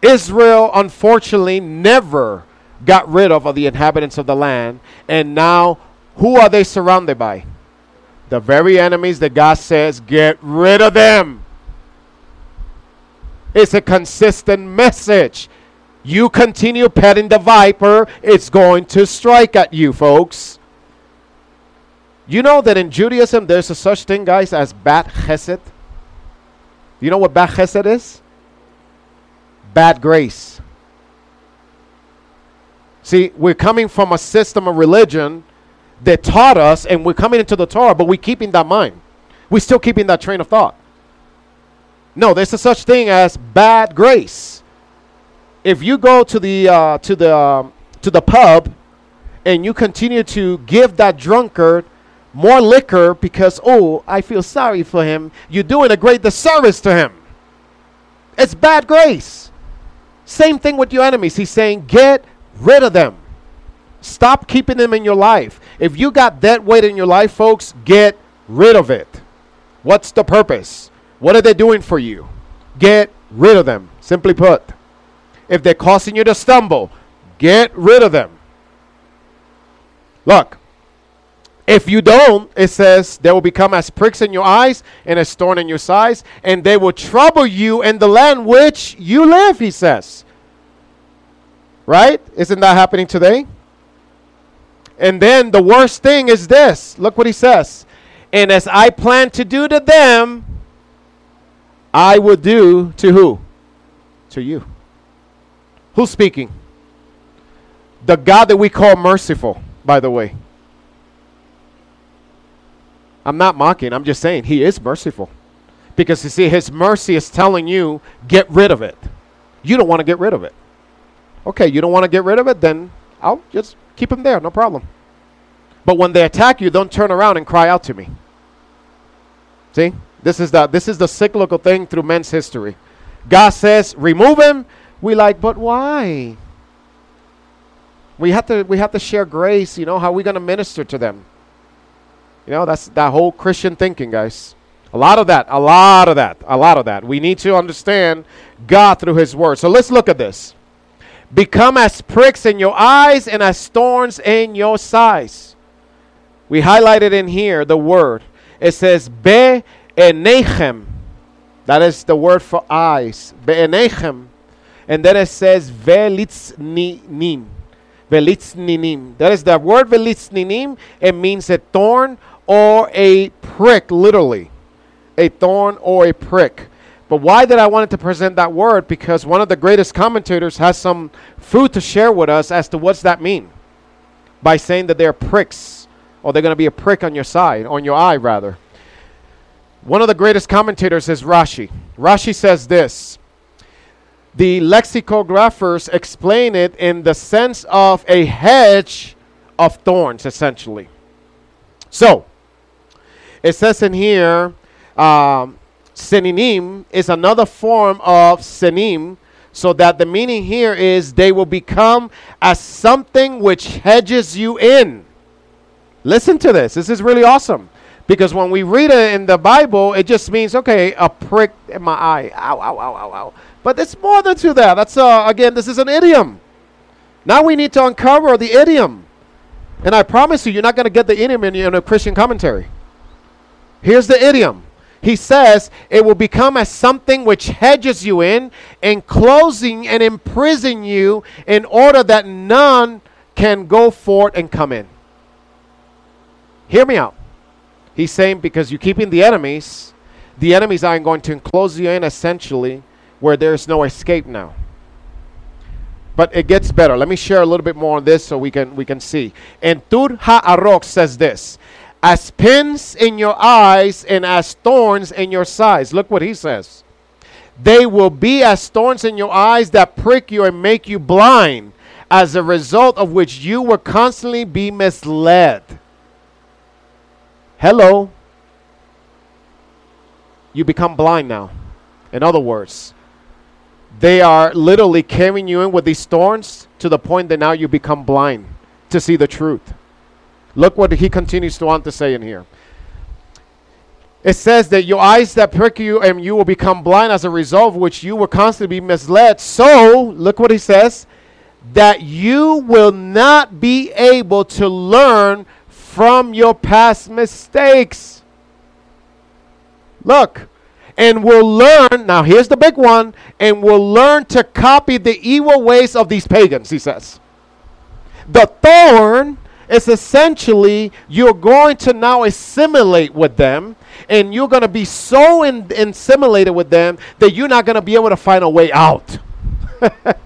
Israel, unfortunately, never got rid of, of the inhabitants of the land. And now, who are they surrounded by? The very enemies that God says, get rid of them. It's a consistent message. You continue petting the viper, it's going to strike at you, folks. You know that in Judaism there's a such thing, guys, as bad chesed? You know what bad chesed is? Bad grace. See, we're coming from a system of religion that taught us, and we're coming into the Torah, but we're keeping that mind. We're still keeping that train of thought. No, there's a such thing as bad grace. If you go to the uh, to the um, to the pub and you continue to give that drunkard more liquor because oh, I feel sorry for him, you're doing a great disservice to him. It's bad grace. Same thing with your enemies. He's saying, get rid of them. Stop keeping them in your life. If you got that weight in your life, folks, get rid of it. What's the purpose? What are they doing for you? Get rid of them. Simply put, if they're causing you to stumble, get rid of them. Look, if you don't, it says they will become as pricks in your eyes and as thorn in your sides, and they will trouble you in the land which you live, he says. Right? Isn't that happening today? And then the worst thing is this. Look what he says. And as I plan to do to them, I will do to who? To you. Who's speaking? The God that we call merciful, by the way. I'm not mocking, I'm just saying he is merciful. Because you see, his mercy is telling you, get rid of it. You don't want to get rid of it. Okay, you don't want to get rid of it, then I'll just keep them there, no problem. But when they attack you, don't turn around and cry out to me. See? This is the this is the cyclical thing through men's history. God says, remove him. We like, but why? We have to we have to share grace, you know, how are we gonna minister to them? You know, that's that whole Christian thinking, guys. A lot of that, a lot of that, a lot of that. We need to understand God through His Word. So let's look at this become as pricks in your eyes and as thorns in your sides. We highlighted in here the word. It says be enechem. That is the word for eyes. Be enechem. And then it says velitzninim. Velitzninim. That is the word velitzninim. It means a thorn or a prick, literally. a thorn or a prick. But why did I wanted to present that word? Because one of the greatest commentators has some food to share with us as to what's that mean by saying that they're pricks or they're going to be a prick on your side, on your eye rather. One of the greatest commentators is Rashi. Rashi says this the lexicographers explain it in the sense of a hedge of thorns, essentially. So, it says in here, um, seninim is another form of senim, so that the meaning here is they will become as something which hedges you in. Listen to this. This is really awesome. Because when we read it in the Bible, it just means, okay, a prick in my eye. Ow, ow, ow, ow, ow. But it's more than to that. That's, uh, again, this is an idiom. Now we need to uncover the idiom. And I promise you, you're not going to get the idiom in, in a Christian commentary. Here's the idiom. He says, it will become as something which hedges you in, enclosing and imprison you in order that none can go forth and come in. Hear me out. He's saying because you're keeping the enemies, the enemies are going to enclose you in essentially where there's no escape now. But it gets better. Let me share a little bit more on this so we can we can see. And Tur HaAroch says this as pins in your eyes and as thorns in your sides. Look what he says. They will be as thorns in your eyes that prick you and make you blind, as a result of which you will constantly be misled. Hello. You become blind now. In other words, they are literally carrying you in with these thorns to the point that now you become blind to see the truth. Look what he continues to want to say in here. It says that your eyes that prick you and you will become blind as a result of which you will constantly be misled. So, look what he says that you will not be able to learn from your past mistakes. Look, and will learn, now here's the big one, and will learn to copy the evil ways of these pagans, he says. The thorn is essentially you're going to now assimilate with them, and you're going to be so in, assimilated with them that you're not going to be able to find a way out.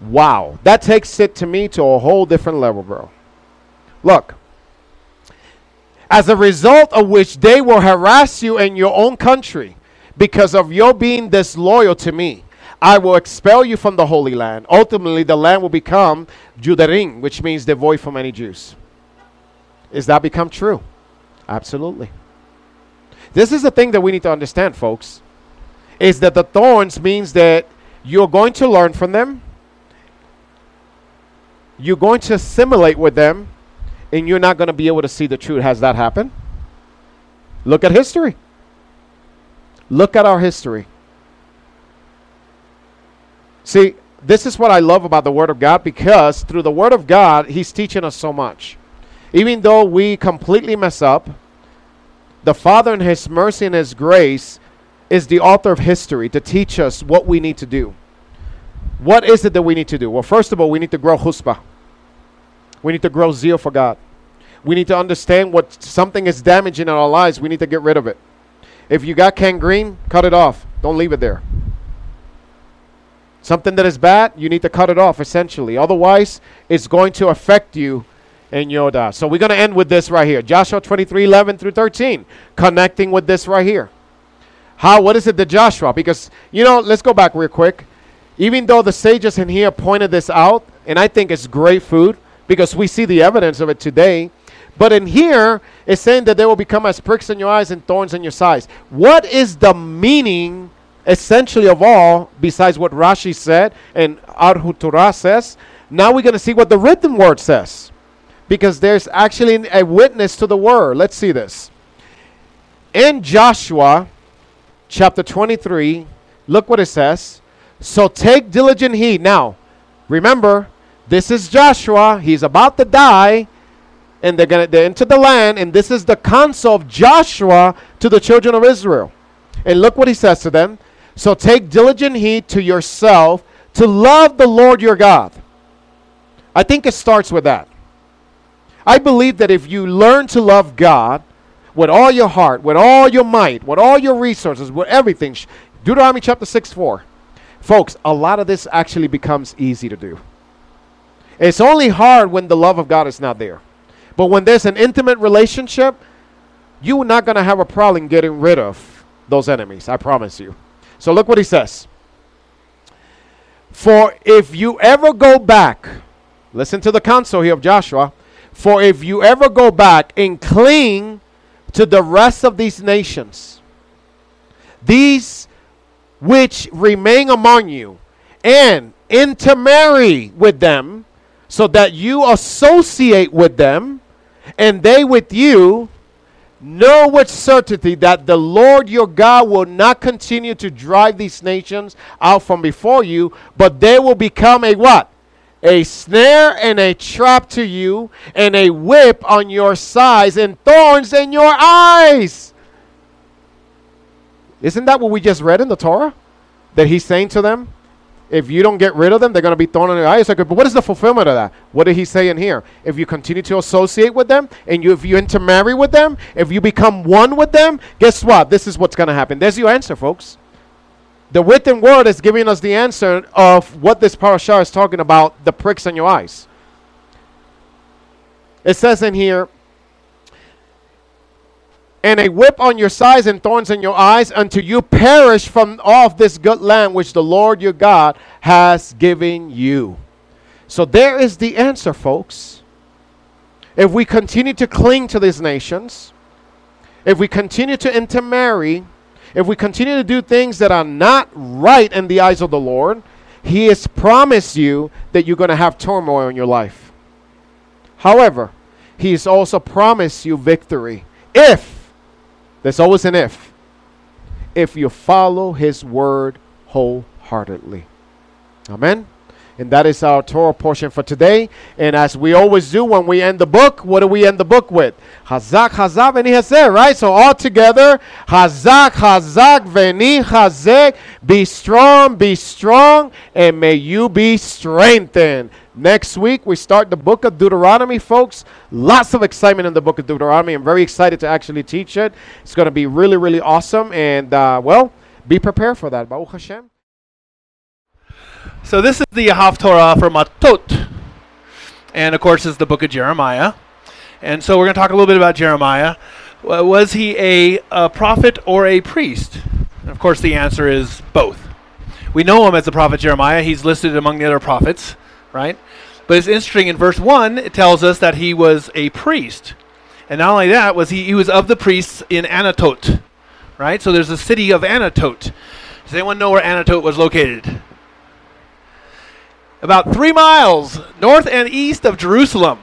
wow. That takes it to me to a whole different level, bro. Look, as a result of which they will harass you in your own country because of your being disloyal to me. I will expel you from the Holy Land. Ultimately, the land will become Judarim, which means devoid from any Jews. Is that become true? Absolutely. This is the thing that we need to understand, folks. Is that the thorns means that you're going to learn from them, you're going to assimilate with them, and you're not going to be able to see the truth. Has that happened? Look at history. Look at our history. See, this is what I love about the Word of God because through the Word of God, He's teaching us so much. Even though we completely mess up, the Father, in His mercy and His grace, is the author of history to teach us what we need to do. What is it that we need to do? Well, first of all, we need to grow chutzpah. We need to grow zeal for God. We need to understand what something is damaging in our lives. We need to get rid of it. If you got gangrene, cut it off. Don't leave it there. Something that is bad, you need to cut it off essentially. Otherwise, it's going to affect you in your die. So we're going to end with this right here. Joshua 23 11 through 13. Connecting with this right here. How, what is it that Joshua? Because, you know, let's go back real quick. Even though the sages in here pointed this out, and I think it's great food because we see the evidence of it today. But in here, it's saying that they will become as pricks in your eyes and thorns in your sides. What is the meaning, essentially, of all, besides what Rashi said and Arhutura says? Now we're going to see what the written word says. Because there's actually a witness to the word. Let's see this. In Joshua chapter 23, look what it says. So take diligent heed. Now, remember, this is Joshua. He's about to die and they're gonna they're into the land, and this is the counsel of Joshua to the children of Israel. And look what he says to them. So take diligent heed to yourself to love the Lord your God. I think it starts with that. I believe that if you learn to love God, with all your heart, with all your might, with all your resources, with everything. Deuteronomy chapter 6 4. Folks, a lot of this actually becomes easy to do. It's only hard when the love of God is not there. But when there's an intimate relationship, you're not going to have a problem getting rid of those enemies. I promise you. So look what he says. For if you ever go back, listen to the counsel here of Joshua. For if you ever go back and cling to the rest of these nations, these which remain among you, and intermarry with them, so that you associate with them, and they with you, know with certainty that the Lord your God will not continue to drive these nations out from before you, but they will become a what? A snare and a trap to you, and a whip on your sides, and thorns in your eyes. Isn't that what we just read in the Torah? That he's saying to them, if you don't get rid of them, they're going to be thrown your eyes. Like, but what is the fulfillment of that? What did he say in here? If you continue to associate with them, and you, if you intermarry with them, if you become one with them, guess what? This is what's going to happen. There's your answer, folks. The written word is giving us the answer of what this parashah is talking about the pricks in your eyes. It says in here, and a whip on your sides and thorns in your eyes until you perish from off this good land which the Lord your God has given you. So there is the answer, folks. If we continue to cling to these nations, if we continue to intermarry, if we continue to do things that are not right in the eyes of the Lord, He has promised you that you're going to have turmoil in your life. However, He has also promised you victory if there's always an if. If you follow his word wholeheartedly. Amen. And that is our Torah portion for today. And as we always do when we end the book, what do we end the book with? Hazak, Hazak, Veni Hazek, right? So all together, Hazak, Hazak, Veni Hazek. Be strong, be strong, and may you be strengthened. Next week, we start the book of Deuteronomy, folks. Lots of excitement in the book of Deuteronomy. I'm very excited to actually teach it. It's going to be really, really awesome. And, uh, well, be prepared for that. Baruch Hashem. So, this is the Haftorah for Matot. And, of course, is the book of Jeremiah. And so, we're going to talk a little bit about Jeremiah. Was he a, a prophet or a priest? And of course, the answer is both. We know him as the prophet Jeremiah. He's listed among the other prophets right? But it's interesting in verse 1, it tells us that he was a priest. And not only that, was he, he was of the priests in Anatot, right? So there's a city of Anatot. Does anyone know where Anatot was located? About three miles north and east of Jerusalem.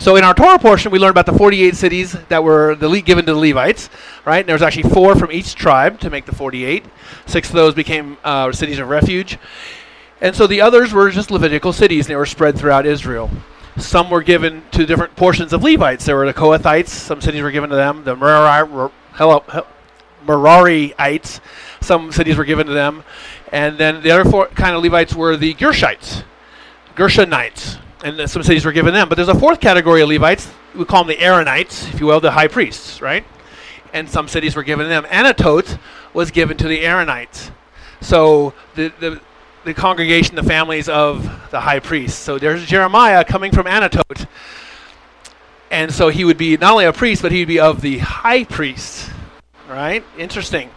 So in our Torah portion, we learned about the 48 cities that were the given to the Levites, right? And there was actually four from each tribe to make the 48. Six of those became uh, cities of refuge. And so the others were just Levitical cities, and they were spread throughout Israel. Some were given to different portions of Levites. There were the Kohathites, some cities were given to them. The Merari, hello, Merariites, some cities were given to them. And then the other four kind of Levites were the Gershites, Gershonites, and some cities were given to them. But there's a fourth category of Levites. We call them the Aaronites, if you will, the high priests, right? And some cities were given to them. Anatot was given to the Aaronites. So the, the the congregation, the families of the high priest. So there's Jeremiah coming from Anatot. And so he would be not only a priest, but he'd be of the high priest. Right? Interesting.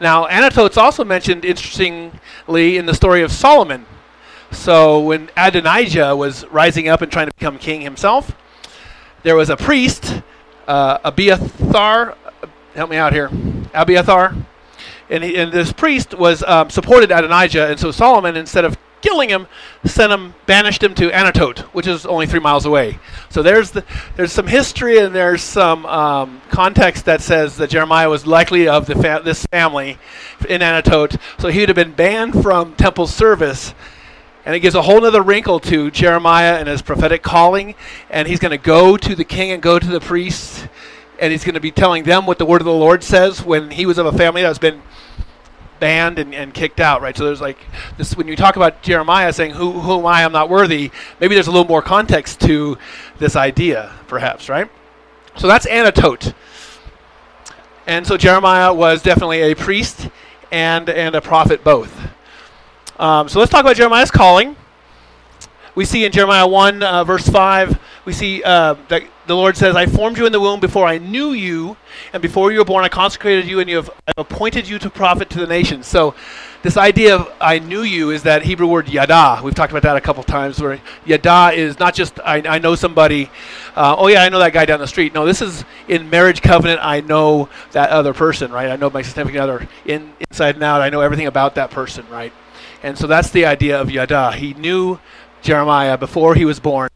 Now, Anatot's also mentioned, interestingly, in the story of Solomon. So when Adonijah was rising up and trying to become king himself, there was a priest, uh, Abiathar. Help me out here. Abiathar and, he, and this priest was um, supported Adonijah, and so Solomon, instead of killing him, sent him, banished him to Anatot, which is only three miles away. So there's the, there's some history and there's some um, context that says that Jeremiah was likely of the fa- this family in Anatot, so he would have been banned from temple service. And it gives a whole other wrinkle to Jeremiah and his prophetic calling. And he's going to go to the king and go to the priests and he's going to be telling them what the word of the Lord says when he was of a family that's been banned and, and kicked out, right? So there's like this when you talk about Jeremiah saying, "Who who am I? I'm not worthy." Maybe there's a little more context to this idea, perhaps, right? So that's Anatot. And so Jeremiah was definitely a priest and, and a prophet both. Um, so let's talk about Jeremiah's calling. We see in Jeremiah 1, uh, verse 5, we see uh, that the Lord says, I formed you in the womb before I knew you, and before you were born, I consecrated you, and you have appointed you to prophet to the nations. So this idea of I knew you is that Hebrew word yada. We've talked about that a couple times. Where yada is not just I, I know somebody. Uh, oh yeah, I know that guy down the street. No, this is in marriage covenant. I know that other person, right? I know my significant other in, inside and out. I know everything about that person, right? And so that's the idea of yada. He knew Jeremiah before he was born.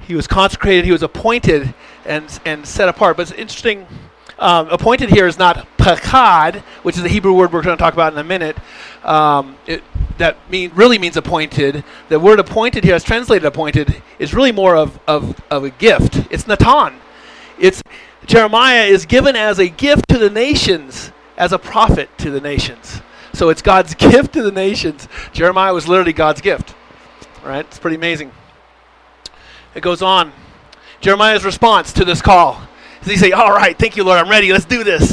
He was consecrated. He was appointed and and set apart. But it's interesting um, appointed here is not pakad, which is a Hebrew word we're going to talk about in a minute. Um, it, that mean really means appointed. The word appointed here, as translated appointed, is really more of, of, of a gift. It's natan. It's Jeremiah is given as a gift to the nations, as a prophet to the nations. So it's God's gift to the nations. Jeremiah was literally God's gift. Right? It's pretty amazing. It goes on. Jeremiah's response to this call. Does he say, All right, thank you, Lord, I'm ready, let's do this?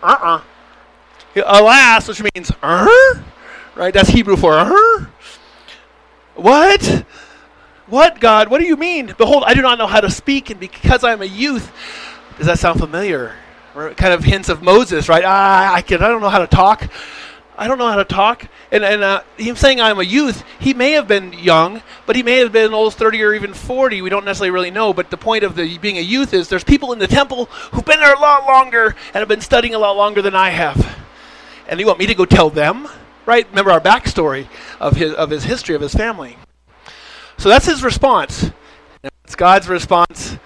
Uh uh-uh. uh Alas, which means, uh Right? That's Hebrew for, uh What? What, God? What do you mean? Behold, I do not know how to speak, and because I am a youth, does that sound familiar? Kind of hints of Moses, right? Ah, I can. I don't know how to talk. I don't know how to talk. And, and uh, him saying I'm a youth, he may have been young, but he may have been old 30 or even 40. We don't necessarily really know. But the point of the being a youth is there's people in the temple who've been there a lot longer and have been studying a lot longer than I have. And you want me to go tell them? Right? Remember our backstory of his, of his history, of his family. So that's his response. It's God's response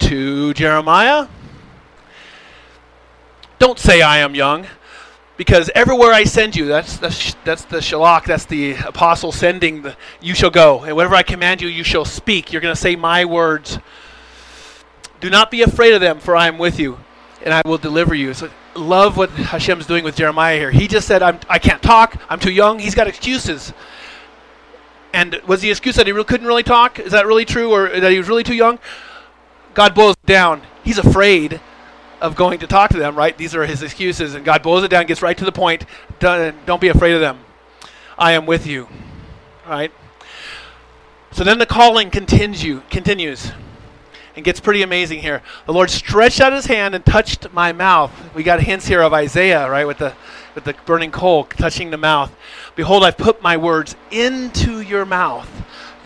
to Jeremiah. Don't say I am young because everywhere I send you, that's the that's the shalach, that's the apostle sending the you shall go, and whatever I command you, you shall speak. You're going to say my words. Do not be afraid of them, for I am with you, and I will deliver you. So love what Hashem's doing with Jeremiah here. He just said, I'm, I can't talk. I'm too young. He's got excuses. And was the excuse that he re- couldn't really talk? Is that really true, or that he was really too young? God boils down. He's afraid of going to talk to them, right? These are his excuses. And God boils it down, gets right to the point. Don't be afraid of them. I am with you. Right? So then the calling continue, continues and gets pretty amazing here. The Lord stretched out his hand and touched my mouth. We got hints here of Isaiah, right, with the with the burning coal touching the mouth. Behold, I've put my words into your mouth,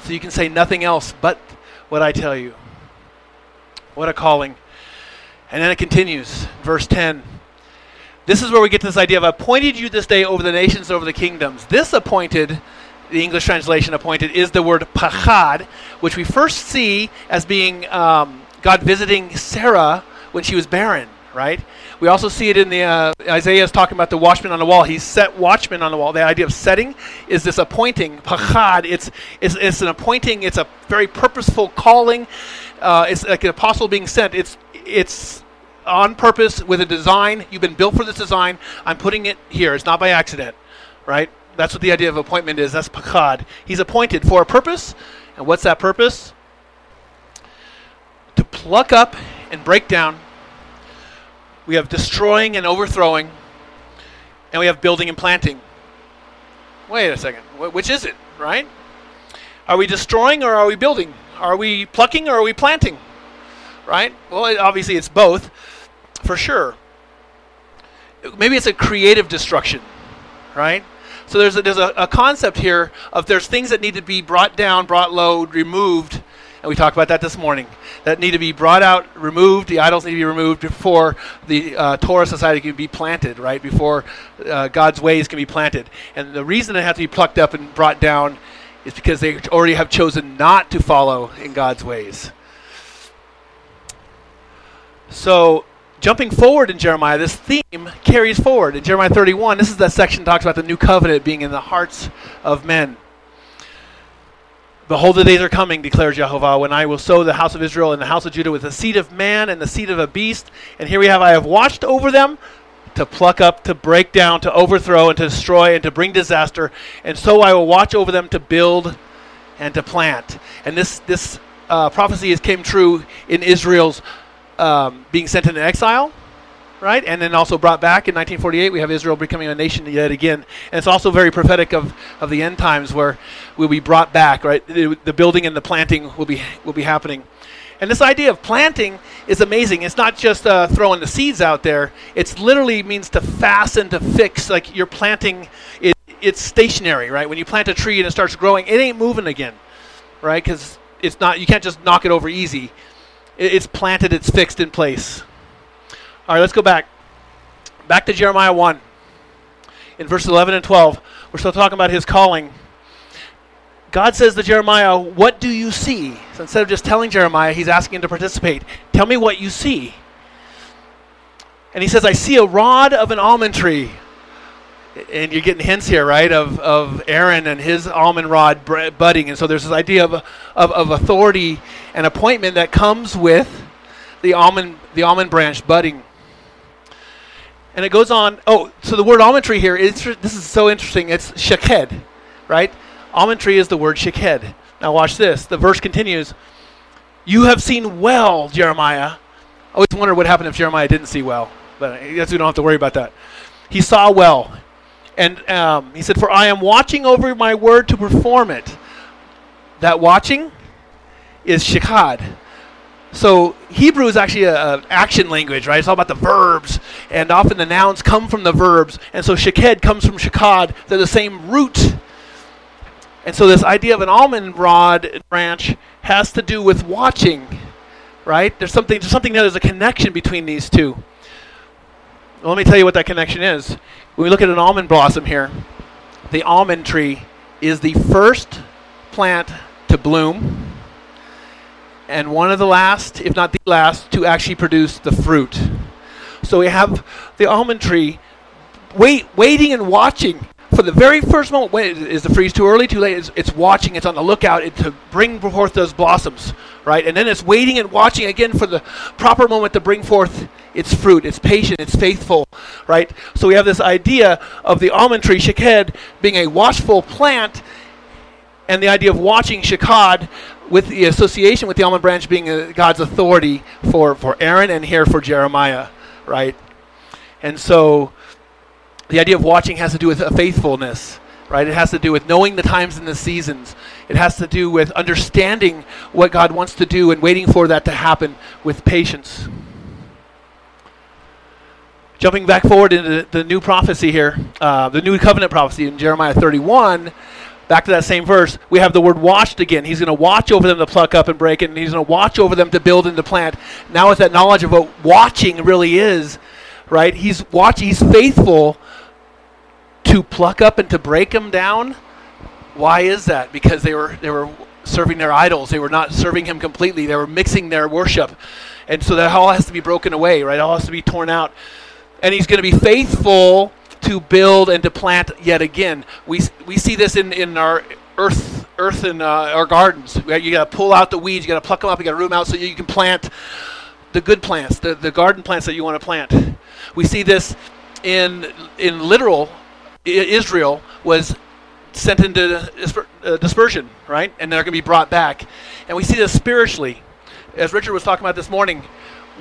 so you can say nothing else but what I tell you. What a calling. And then it continues, verse 10. This is where we get to this idea of appointed you this day over the nations, over the kingdoms. This appointed, the English translation appointed, is the word pakad, which we first see as being um, God visiting Sarah when she was barren, right? We also see it in the uh, Isaiah is talking about the watchman on the wall. He set watchmen on the wall. The idea of setting is this appointing. Pakad. It's it's, it's an appointing. It's a very purposeful calling. Uh, it's like an apostle being sent. It's it's on purpose with a design. You've been built for this design. I'm putting it here. It's not by accident, right? That's what the idea of appointment is. That's pakad. He's appointed for a purpose. And what's that purpose? To pluck up and break down. We have destroying and overthrowing. And we have building and planting. Wait a second. Wh- which is it, right? Are we destroying or are we building? Are we plucking or are we planting? Right? Well, it, obviously it's both, for sure. Maybe it's a creative destruction, right? So there's a, there's a, a, concept here of there's things that need to be brought down, brought low, removed, and we talked about that this morning. That need to be brought out, removed. The idols need to be removed before the uh, Torah society can be planted, right? Before uh, God's ways can be planted. And the reason they have to be plucked up and brought down is because they already have chosen not to follow in God's ways. So jumping forward in Jeremiah, this theme carries forward. In Jeremiah 31, this is that section that talks about the new covenant being in the hearts of men. Behold, the days are coming, declares Jehovah, when I will sow the house of Israel and the house of Judah with the seed of man and the seed of a beast. And here we have, I have watched over them to pluck up, to break down, to overthrow, and to destroy, and to bring disaster. And so I will watch over them to build and to plant. And this, this uh, prophecy has came true in Israel's um, being sent into exile, right? And then also brought back in 1948, we have Israel becoming a nation yet again. And it's also very prophetic of, of the end times where we'll be brought back, right? The, the building and the planting will be, will be happening. And this idea of planting is amazing. It's not just uh, throwing the seeds out there. It literally means to fasten, to fix. Like you're planting, it, it's stationary, right? When you plant a tree and it starts growing, it ain't moving again, right? Because it's not. You can't just knock it over easy. It, it's planted. It's fixed in place. All right, let's go back. Back to Jeremiah 1. In verses 11 and 12, we're still talking about his calling. God says to Jeremiah, What do you see? So instead of just telling Jeremiah, he's asking him to participate. Tell me what you see. And he says, I see a rod of an almond tree. And you're getting hints here, right, of, of Aaron and his almond rod budding. And so there's this idea of, of, of authority and appointment that comes with the almond, the almond branch budding. And it goes on. Oh, so the word almond tree here, is, this is so interesting. It's shaked, right? Almond tree is the word shaked. Now watch this. The verse continues. You have seen well, Jeremiah. I always wonder what happened if Jeremiah didn't see well, but I guess we don't have to worry about that. He saw well. And um, he said, For I am watching over my word to perform it. That watching is shakad. So Hebrew is actually an action language, right? It's all about the verbs, and often the nouns come from the verbs. And so shaked comes from shakad. They're the same root and so this idea of an almond rod branch has to do with watching, right? There's something there's something there, there's a connection between these two. Let me tell you what that connection is. When we look at an almond blossom here, the almond tree is the first plant to bloom and one of the last, if not the last, to actually produce the fruit. So we have the almond tree wait, waiting and watching for the very first moment, is the freeze too early, too late? It's, it's watching, it's on the lookout to bring forth those blossoms, right? And then it's waiting and watching again for the proper moment to bring forth its fruit. It's patient, it's faithful, right? So we have this idea of the almond tree, shaked, being a watchful plant, and the idea of watching shakad with the association with the almond branch being uh, God's authority for, for Aaron and here for Jeremiah, right? And so the idea of watching has to do with faithfulness, right? It has to do with knowing the times and the seasons. It has to do with understanding what God wants to do and waiting for that to happen with patience. Jumping back forward into the, the new prophecy here, uh, the new covenant prophecy in Jeremiah 31, back to that same verse, we have the word watched again. He's going to watch over them to pluck up and break it, and he's going to watch over them to build and to plant. Now, with that knowledge of what watching really is, right? He's watching, he's faithful to pluck up and to break them down. Why is that? Because they were they were serving their idols. They were not serving him completely. They were mixing their worship. And so that all has to be broken away, right? All has to be torn out. And he's going to be faithful to build and to plant yet again. We we see this in in our earth earth in uh, our gardens. You got to pull out the weeds, you got to pluck them up, you got to root them out so you can plant the good plants, the, the garden plants that you want to plant. We see this in in literal Israel was sent into uh, dispersion, right? And they're going to be brought back. And we see this spiritually. As Richard was talking about this morning,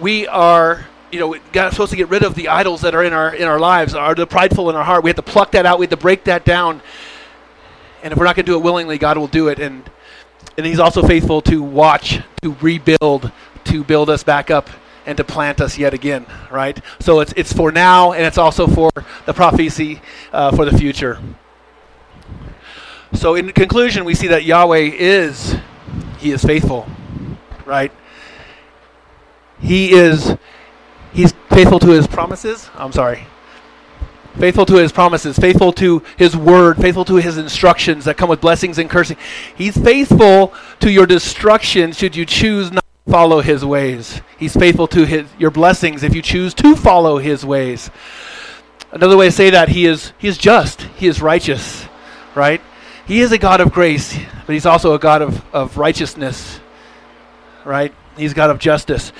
we are, you know, got, supposed to get rid of the idols that are in our in our lives, are the prideful in our heart. We have to pluck that out. We have to break that down. And if we're not going to do it willingly, God will do it. And and He's also faithful to watch, to rebuild, to build us back up and to plant us yet again, right? So it's, it's for now and it's also for the prophecy uh, for the future. So in conclusion, we see that Yahweh is, He is faithful, right? He is, He's faithful to His promises. I'm sorry. Faithful to his promises, faithful to his word, faithful to his instructions that come with blessings and cursing. He's faithful to your destruction should you choose not follow his ways. He's faithful to his, your blessings if you choose to follow his ways. Another way to say that he is he is just, he is righteous, right? He is a God of grace, but he's also a God of, of righteousness. Right? He's God of justice.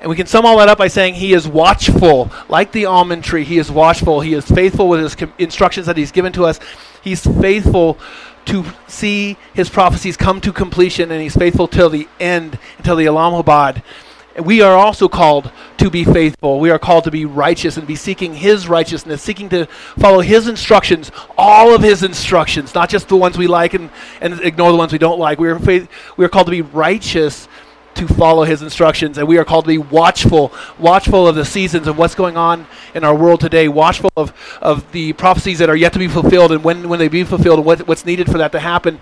And we can sum all that up by saying he is watchful, like the almond tree. He is watchful. He is faithful with his com- instructions that he's given to us. He's faithful to see his prophecies come to completion, and he's faithful till the end, until the Olam Haba. We are also called to be faithful. We are called to be righteous and be seeking His righteousness, seeking to follow His instructions, all of His instructions, not just the ones we like and, and ignore the ones we don't like. We are, faith, we are called to be righteous to follow his instructions and we are called to be watchful watchful of the seasons and what's going on in our world today watchful of, of the prophecies that are yet to be fulfilled and when, when they be fulfilled and what, what's needed for that to happen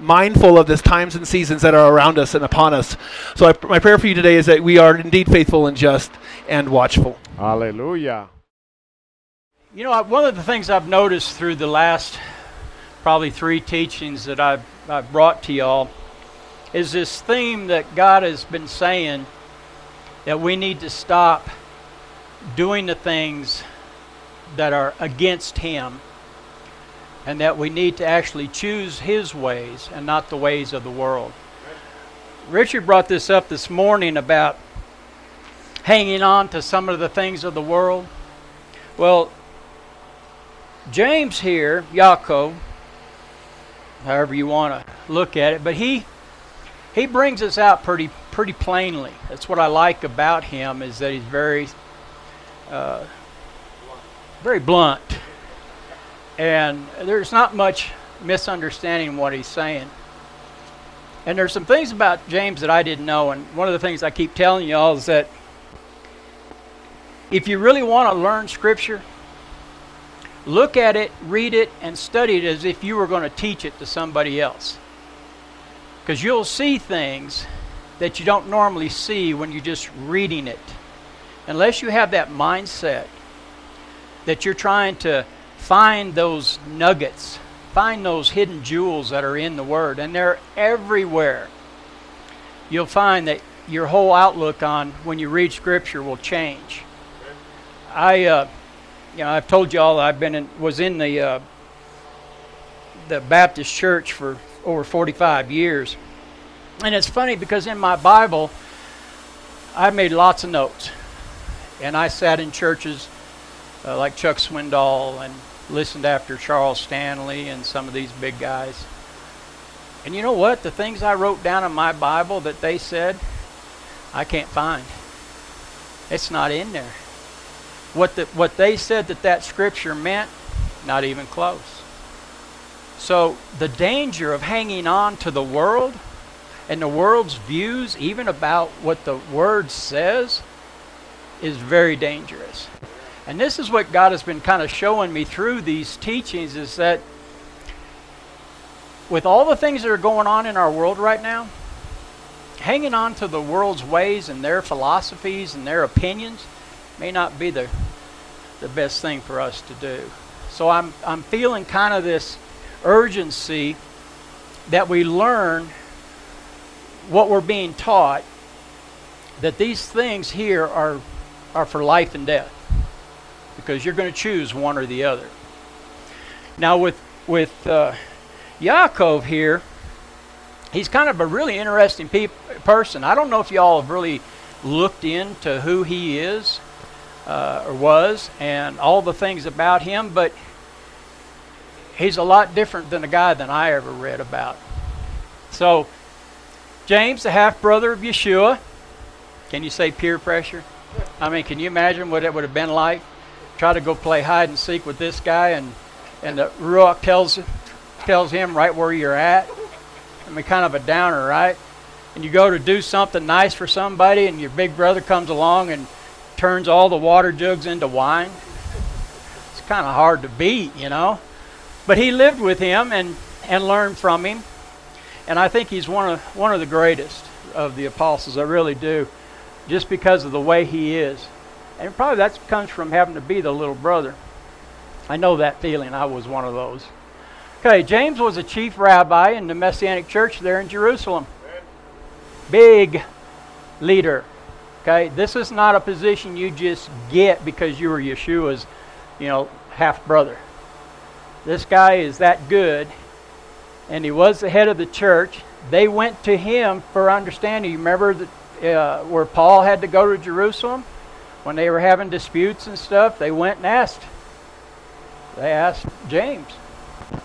mindful of the times and seasons that are around us and upon us. So, I, my prayer for you today is that we are indeed faithful and just and watchful. Hallelujah. You know, one of the things I've noticed through the last probably three teachings that I've, I've brought to y'all is this theme that God has been saying that we need to stop doing the things that are against Him and that we need to actually choose His ways and not the ways of the world. Richard brought this up this morning about hanging on to some of the things of the world. Well, James here, Yaakov, however you want to look at it, but he he brings us out pretty pretty plainly. That's what I like about him is that he's very uh, very blunt and there's not much misunderstanding what he's saying. And there's some things about James that I didn't know, and one of the things I keep telling y'all is that if you really want to learn Scripture, look at it, read it, and study it as if you were going to teach it to somebody else. Because you'll see things that you don't normally see when you're just reading it. Unless you have that mindset that you're trying to find those nuggets, find those hidden jewels that are in the Word, and they're everywhere. You'll find that your whole outlook on when you read Scripture will change. I, uh, you know, I've told you all I've been in, was in the uh, the Baptist church for over 45 years, and it's funny because in my Bible, I made lots of notes, and I sat in churches uh, like Chuck Swindoll and listened after Charles Stanley and some of these big guys. And you know what? The things I wrote down in my Bible that they said, I can't find. It's not in there. What the, what they said that that scripture meant, not even close. So the danger of hanging on to the world and the world's views, even about what the word says, is very dangerous. And this is what God has been kind of showing me through these teachings is that with all the things that are going on in our world right now, hanging on to the world's ways and their philosophies and their opinions may not be the the best thing for us to do. So I'm I'm feeling kind of this urgency that we learn what we're being taught that these things here are are for life and death because you're going to choose one or the other. Now, with with uh, Yaakov here, he's kind of a really interesting pe- person. I don't know if y'all have really looked into who he is uh, or was and all the things about him, but he's a lot different than a guy than I ever read about. So, James, the half brother of Yeshua, can you say peer pressure? I mean, can you imagine what it would have been like? try to go play hide and seek with this guy, and and the Ruach tells tells him right where you're at. I mean, kind of a downer, right? And you go to do something nice for somebody, and your big brother comes along and turns all the water jugs into wine. It's kind of hard to beat, you know. But he lived with him and and learned from him, and I think he's one of one of the greatest of the apostles. I really do, just because of the way he is. And probably that comes from having to be the little brother. I know that feeling. I was one of those. Okay, James was a chief rabbi in the Messianic church there in Jerusalem. Big leader. Okay, this is not a position you just get because you were Yeshua's, you know, half brother. This guy is that good, and he was the head of the church. They went to him for understanding. You remember that, uh, where Paul had to go to Jerusalem? when they were having disputes and stuff, they went and asked. They asked James,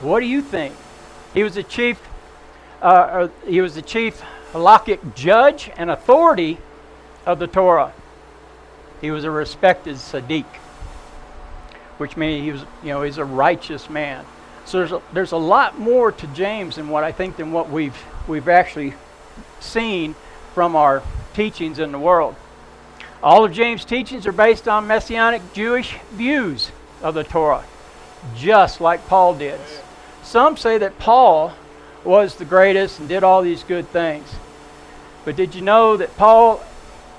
"What do you think?" He was the chief. Uh, he was the chief halakhic judge and authority of the Torah. He was a respected Sadiq, which means he was, you know, he's a righteous man. So there's a, there's a lot more to James than what I think than what we've we've actually seen from our teachings in the world. All of James' teachings are based on messianic Jewish views of the Torah, just like Paul did. Some say that Paul was the greatest and did all these good things. But did you know that Paul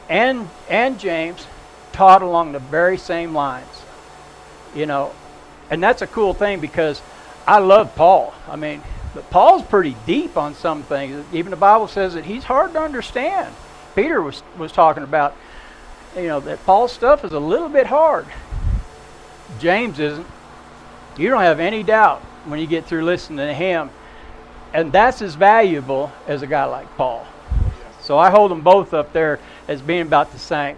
and and James taught along the very same lines? You know, and that's a cool thing because I love Paul. I mean, but Paul's pretty deep on some things. Even the Bible says that he's hard to understand. Peter was was talking about, you know, that Paul's stuff is a little bit hard. James isn't. You don't have any doubt when you get through listening to him. And that's as valuable as a guy like Paul. So I hold them both up there as being about the same.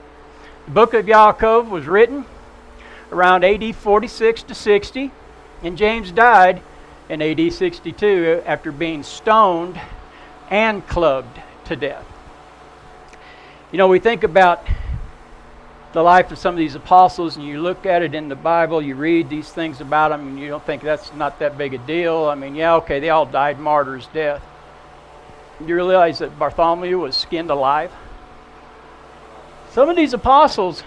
The book of Yaakov was written around AD 46 to 60, and James died in AD 62 after being stoned and clubbed to death. You know, we think about the life of some of these apostles and you look at it in the Bible, you read these things about them, and you don't think that's not that big a deal. I mean, yeah, okay, they all died martyrs' death. You realize that Bartholomew was skinned alive? Some of these apostles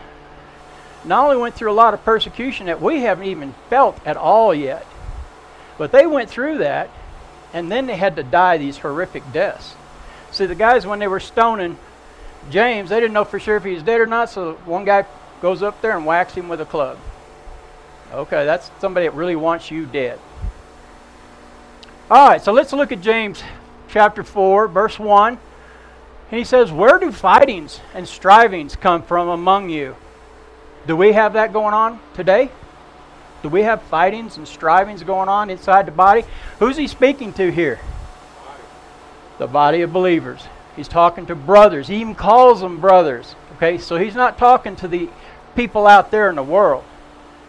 not only went through a lot of persecution that we haven't even felt at all yet, but they went through that and then they had to die these horrific deaths. See, the guys, when they were stoning James, they didn't know for sure if he was dead or not, so one guy goes up there and whacks him with a club. Okay, that's somebody that really wants you dead. All right, so let's look at James chapter 4, verse 1. And he says, Where do fightings and strivings come from among you? Do we have that going on today? Do we have fightings and strivings going on inside the body? Who's he speaking to here? The body of believers. He's talking to brothers. He even calls them brothers. Okay, so he's not talking to the people out there in the world.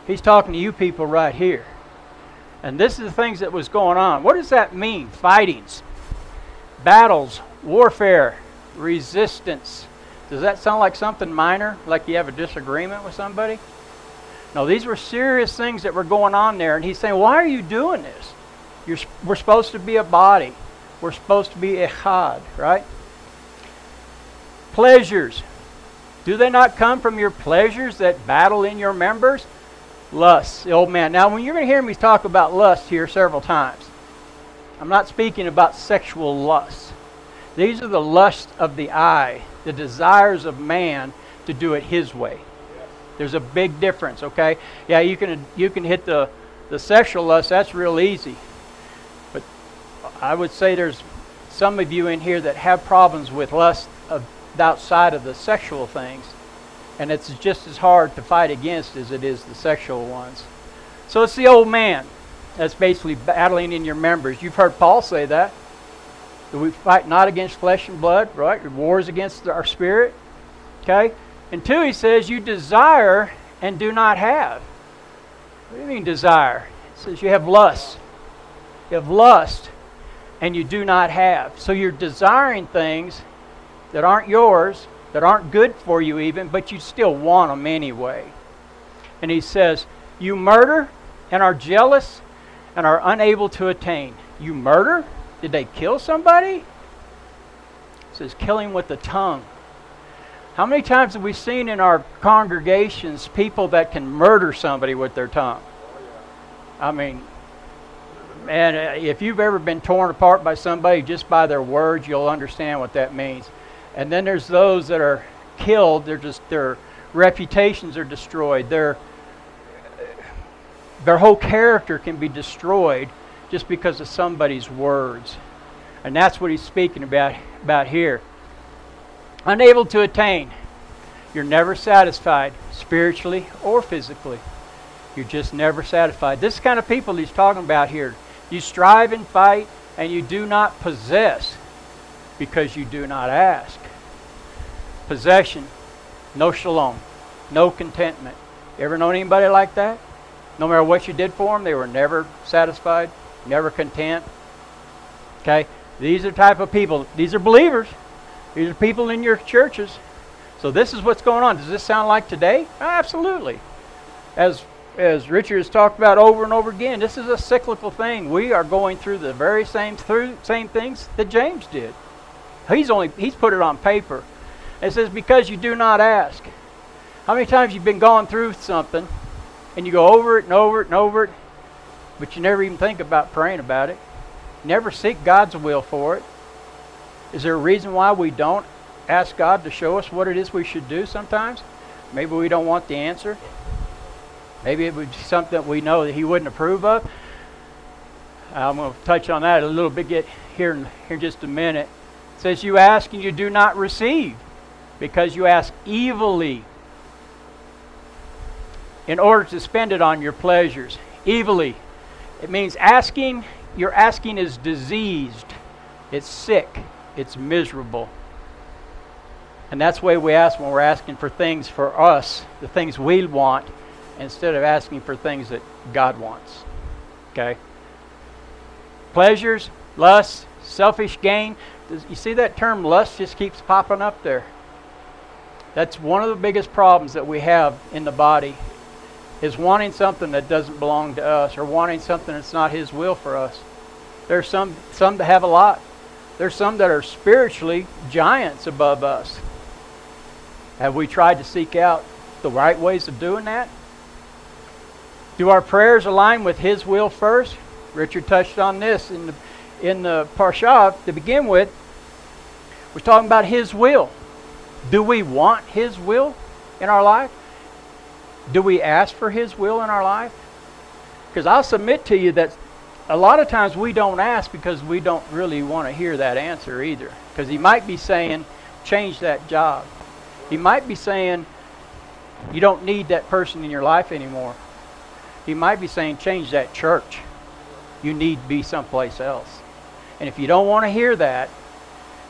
He's talking to you people right here. And this is the things that was going on. What does that mean? Fightings, battles, warfare, resistance. Does that sound like something minor? Like you have a disagreement with somebody? No, these were serious things that were going on there. And he's saying, Why are you doing this? You're, we're supposed to be a body. We're supposed to be echad, right? Pleasures. Do they not come from your pleasures that battle in your members? Lust, the old man. Now, when you're going to hear me talk about lust here several times, I'm not speaking about sexual lust. These are the lusts of the eye, the desires of man to do it his way. There's a big difference, okay? Yeah, you can you can hit the the sexual lust. That's real easy. But I would say there's some of you in here that have problems with lust of outside of the sexual things. And it's just as hard to fight against as it is the sexual ones. So it's the old man that's basically battling in your members. You've heard Paul say that. We fight not against flesh and blood, right? Wars against our spirit. Okay? And two, he says, you desire and do not have. What do you mean desire? It says you have lust. You have lust and you do not have. So you're desiring things that aren't yours, that aren't good for you even, but you still want them anyway. And he says, You murder and are jealous and are unable to attain. You murder? Did they kill somebody? It says, Killing with the tongue. How many times have we seen in our congregations people that can murder somebody with their tongue? I mean, and uh, if you've ever been torn apart by somebody just by their words, you'll understand what that means. And then there's those that are killed. They're just their reputations are destroyed. Their their whole character can be destroyed just because of somebody's words. And that's what he's speaking about about here. Unable to attain. You're never satisfied spiritually or physically. You're just never satisfied. This kind of people he's talking about here. You strive and fight and you do not possess because you do not ask. Possession, no shalom, no contentment. You ever known anybody like that? No matter what you did for them, they were never satisfied, never content. Okay? These are type of people. These are believers. These are people in your churches. So this is what's going on. Does this sound like today? Absolutely. As as Richard has talked about over and over again, this is a cyclical thing. We are going through the very same through same things that James did. He's only he's put it on paper. It says because you do not ask. How many times you've been going through something and you go over it and over it and over it, but you never even think about praying about it. Never seek God's will for it. Is there a reason why we don't ask God to show us what it is we should do sometimes? Maybe we don't want the answer. Maybe it would be something we know that He wouldn't approve of. I'm going to touch on that a little bit here in, here in just a minute. It says, You ask and you do not receive because you ask evilly in order to spend it on your pleasures. Evilly. It means asking, your asking is diseased, it's sick, it's miserable. And that's the way we ask when we're asking for things for us, the things we want, instead of asking for things that God wants. Okay? Pleasures, lust, selfish gain. You see that term lust just keeps popping up there. That's one of the biggest problems that we have in the body is wanting something that doesn't belong to us or wanting something that's not his will for us. There's some some that have a lot. There's some that are spiritually giants above us. Have we tried to seek out the right ways of doing that? Do our prayers align with his will first? Richard touched on this in the in the Parsha to begin with. We're talking about his will. Do we want his will in our life? Do we ask for His will in our life? Because I'll submit to you that a lot of times we don't ask because we don't really want to hear that answer either. Because He might be saying, change that job. He might be saying, you don't need that person in your life anymore. He might be saying, change that church. You need to be someplace else. And if you don't want to hear that,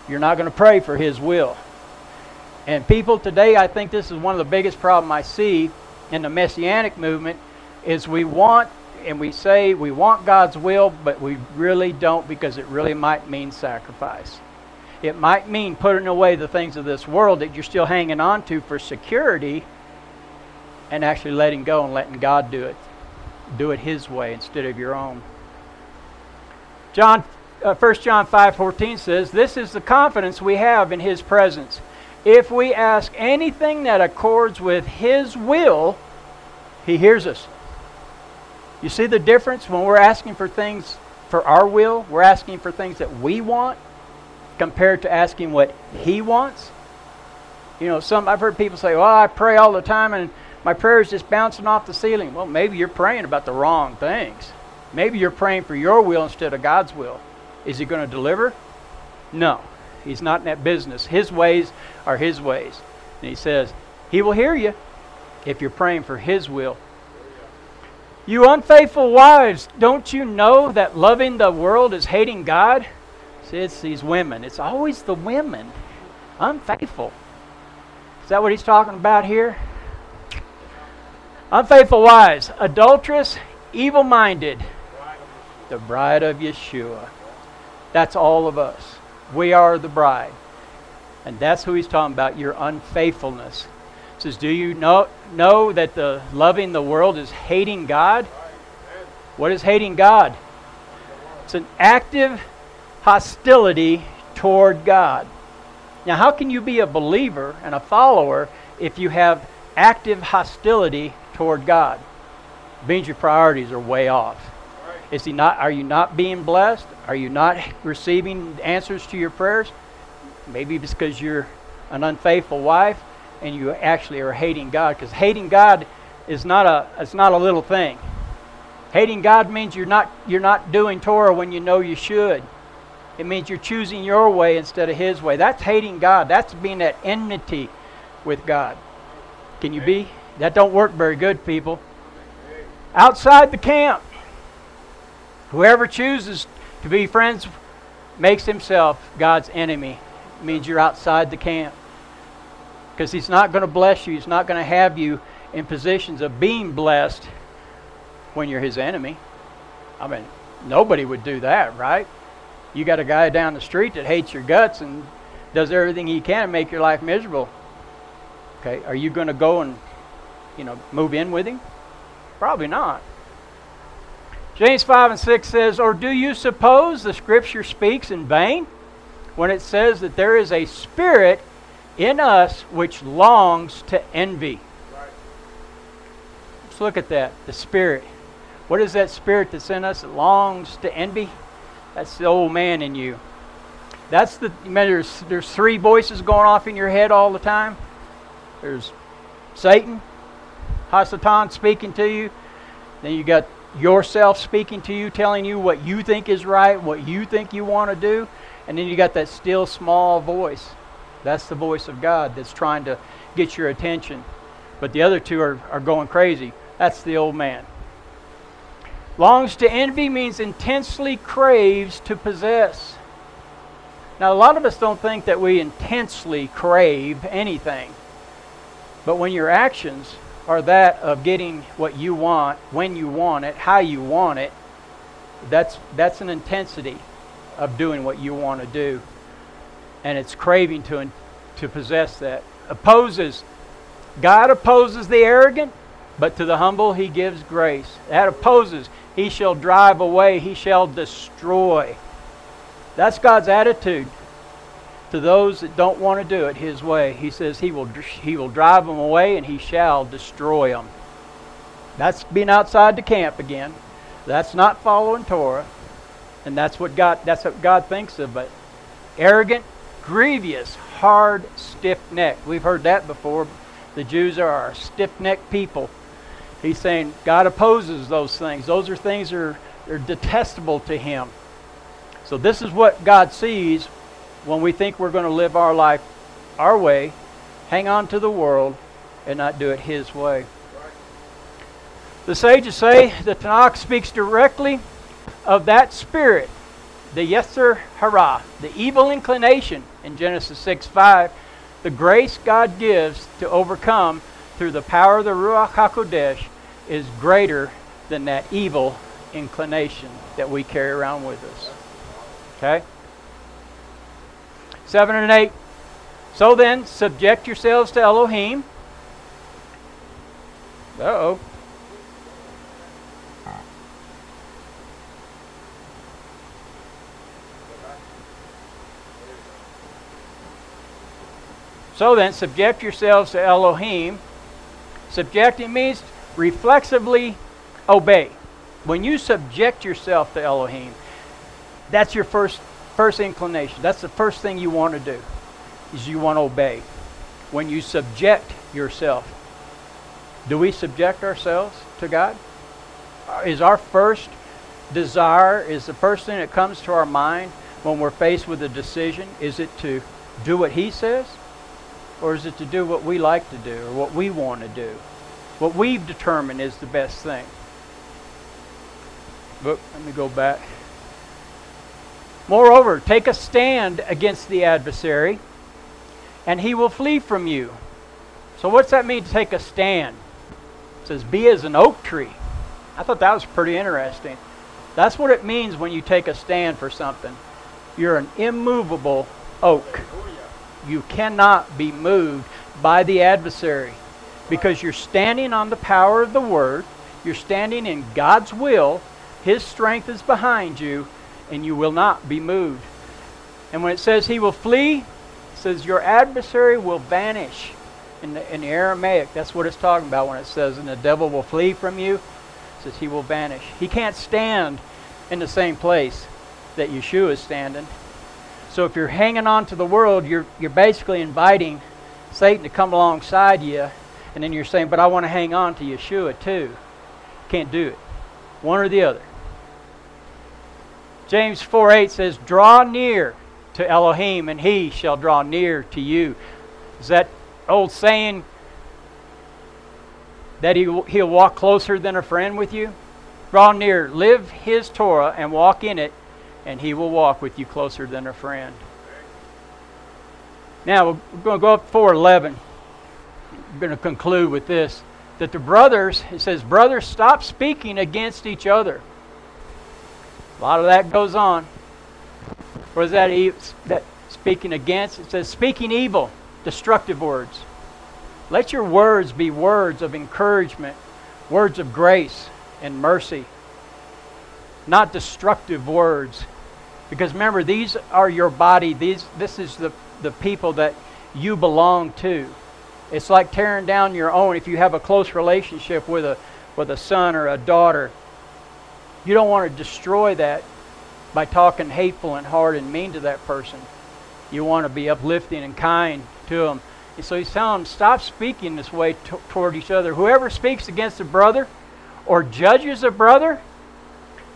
you're not going to pray for His will. And people today, I think this is one of the biggest problems I see in the messianic movement is we want and we say we want God's will, but we really don't because it really might mean sacrifice. It might mean putting away the things of this world that you're still hanging on to for security and actually letting go and letting God do it. Do it His way instead of your own. John, uh, 1 John 5.14 says, This is the confidence we have in His presence if we ask anything that accords with His will, He hears us. You see the difference when we're asking for things for our will? We're asking for things that we want compared to asking what He wants. You know, some I've heard people say, "Well, I pray all the time and my prayer is just bouncing off the ceiling." Well, maybe you're praying about the wrong things. Maybe you're praying for your will instead of God's will. Is He going to deliver? No. He's not in that business. His ways are His ways. And He says, He will hear you if you're praying for His will. You unfaithful wives, don't you know that loving the world is hating God? See, it's these women. It's always the women. Unfaithful. Is that what he's talking about here? Unfaithful wives, adulterous, evil minded, the bride of Yeshua. That's all of us. We are the bride. And that's who he's talking about, your unfaithfulness. He says, Do you know, know that the loving the world is hating God? What is hating God? It's an active hostility toward God. Now, how can you be a believer and a follower if you have active hostility toward God? It means your priorities are way off. Is he not? Are you not being blessed? Are you not receiving answers to your prayers? Maybe it's because you're an unfaithful wife and you actually are hating God. Because hating God is not a it's not a little thing. Hating God means you're not you're not doing Torah when you know you should. It means you're choosing your way instead of His way. That's hating God. That's being at enmity with God. Can you be? That don't work very good, people. Outside the camp, Whoever chooses to be friends makes himself God's enemy. It means you're outside the camp. Because he's not going to bless you, he's not going to have you in positions of being blessed when you're his enemy. I mean, nobody would do that, right? You got a guy down the street that hates your guts and does everything he can to make your life miserable. Okay, are you going to go and, you know, move in with him? Probably not. James 5 and 6 says, Or do you suppose the Scripture speaks in vain when it says that there is a spirit in us which longs to envy? Let's look at that. The spirit. What is that spirit that's in us that longs to envy? That's the old man in you. That's the there's there's three voices going off in your head all the time. There's Satan, Hasatan speaking to you. Then you got yourself speaking to you, telling you what you think is right, what you think you want to do. And then you got that still small voice. That's the voice of God that's trying to get your attention. But the other two are, are going crazy. That's the old man. Longs to envy means intensely craves to possess. Now, a lot of us don't think that we intensely crave anything. But when your actions are that of getting what you want, when you want it, how you want it, that's, that's an intensity of doing what you want to do. And it's craving to, to possess that. Opposes. God opposes the arrogant, but to the humble he gives grace. That opposes. He shall drive away, he shall destroy. That's God's attitude to those that don't want to do it his way. He says he will, he will drive them away and he shall destroy them. That's being outside the camp again. That's not following Torah. And that's what God that's what God thinks of it. Arrogant, grievous, hard, stiff-necked. We've heard that before. The Jews are a stiff-necked people. He's saying God opposes those things. Those are things that are, are detestable to him. So this is what God sees when we think we're going to live our life our way, hang on to the world, and not do it His way. The sages say the Tanakh speaks directly of that spirit, the Yetzer Hara, the evil inclination in Genesis 6 5, the grace God gives to overcome through the power of the Ruach HaKodesh is greater than that evil inclination that we carry around with us. Okay? 7 and 8. So then, subject yourselves to Elohim. Uh oh. So then, subject yourselves to Elohim. Subjecting means reflexively obey. When you subject yourself to Elohim, that's your first First inclination. That's the first thing you want to do. Is you want to obey. When you subject yourself. Do we subject ourselves to God? Uh, is our first desire, is the first thing that comes to our mind when we're faced with a decision, is it to do what He says? Or is it to do what we like to do or what we want to do? What we've determined is the best thing. Look, let me go back. Moreover, take a stand against the adversary, and he will flee from you. So, what's that mean to take a stand? It says, Be as an oak tree. I thought that was pretty interesting. That's what it means when you take a stand for something. You're an immovable oak. You cannot be moved by the adversary because you're standing on the power of the Word, you're standing in God's will, His strength is behind you, and you will not be moved. And when it says he will flee, says your adversary will vanish. In the, in Aramaic, that's what it's talking about when it says, and the devil will flee from you. It says he will vanish. He can't stand in the same place that Yeshua is standing. So if you're hanging on to the world, you're, you're basically inviting Satan to come alongside you, and then you're saying, but I want to hang on to Yeshua too. Can't do it. One or the other. James 4 8 says, Draw near to Elohim, and he shall draw near to you. Is that old saying that he, he'll walk closer than a friend with you? Draw near, live his Torah, and walk in it, and he will walk with you closer than a friend. Now, we're going to go up to 411. We're going to conclude with this that the brothers, it says, brothers, stop speaking against each other. A lot of that goes on. What is that? That speaking against? It says speaking evil, destructive words. Let your words be words of encouragement, words of grace and mercy, not destructive words. Because remember, these are your body. These, this is the, the people that you belong to. It's like tearing down your own. If you have a close relationship with a, with a son or a daughter, you don't want to destroy that by talking hateful and hard and mean to that person. You want to be uplifting and kind to them. And so he's telling them, stop speaking this way t- toward each other. Whoever speaks against a brother or judges a brother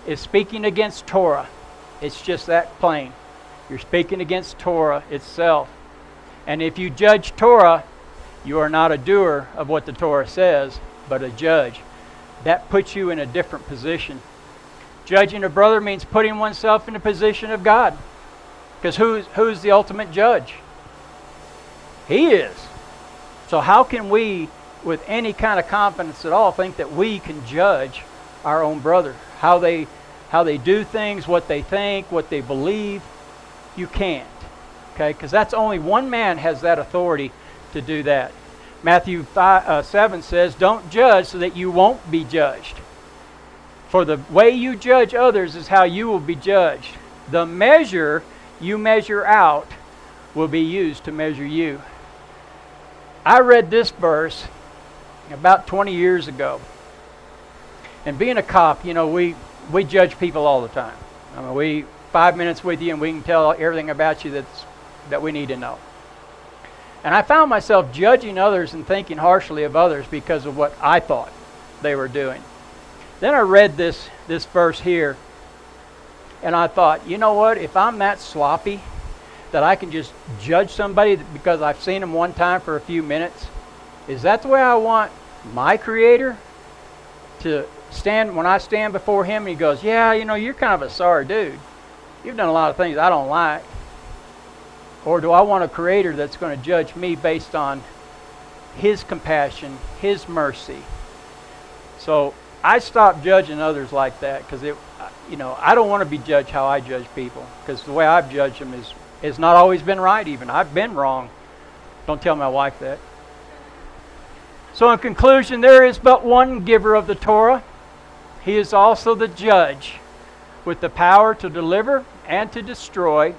is speaking against Torah. It's just that plain. You're speaking against Torah itself. And if you judge Torah, you are not a doer of what the Torah says, but a judge. That puts you in a different position. Judging a brother means putting oneself in the position of God. Because who's, who's the ultimate judge? He is. So, how can we, with any kind of confidence at all, think that we can judge our own brother? How they, how they do things, what they think, what they believe? You can't. Okay? Because that's only one man has that authority to do that. Matthew 5, uh, 7 says, Don't judge so that you won't be judged. For the way you judge others is how you will be judged. The measure you measure out will be used to measure you. I read this verse about 20 years ago. And being a cop, you know, we, we judge people all the time. I mean, we five minutes with you and we can tell everything about you that's, that we need to know. And I found myself judging others and thinking harshly of others because of what I thought they were doing. Then I read this, this verse here, and I thought, you know what? If I'm that sloppy that I can just judge somebody because I've seen them one time for a few minutes, is that the way I want my Creator to stand when I stand before Him and He goes, Yeah, you know, you're kind of a sorry dude. You've done a lot of things I don't like. Or do I want a creator that's going to judge me based on his compassion, his mercy? So I stopped judging others like that because it, you know, I don't want to be judged how I judge people because the way I've judged them is has not always been right. Even I've been wrong. Don't tell my wife that. So in conclusion, there is but one giver of the Torah. He is also the judge with the power to deliver and to destroy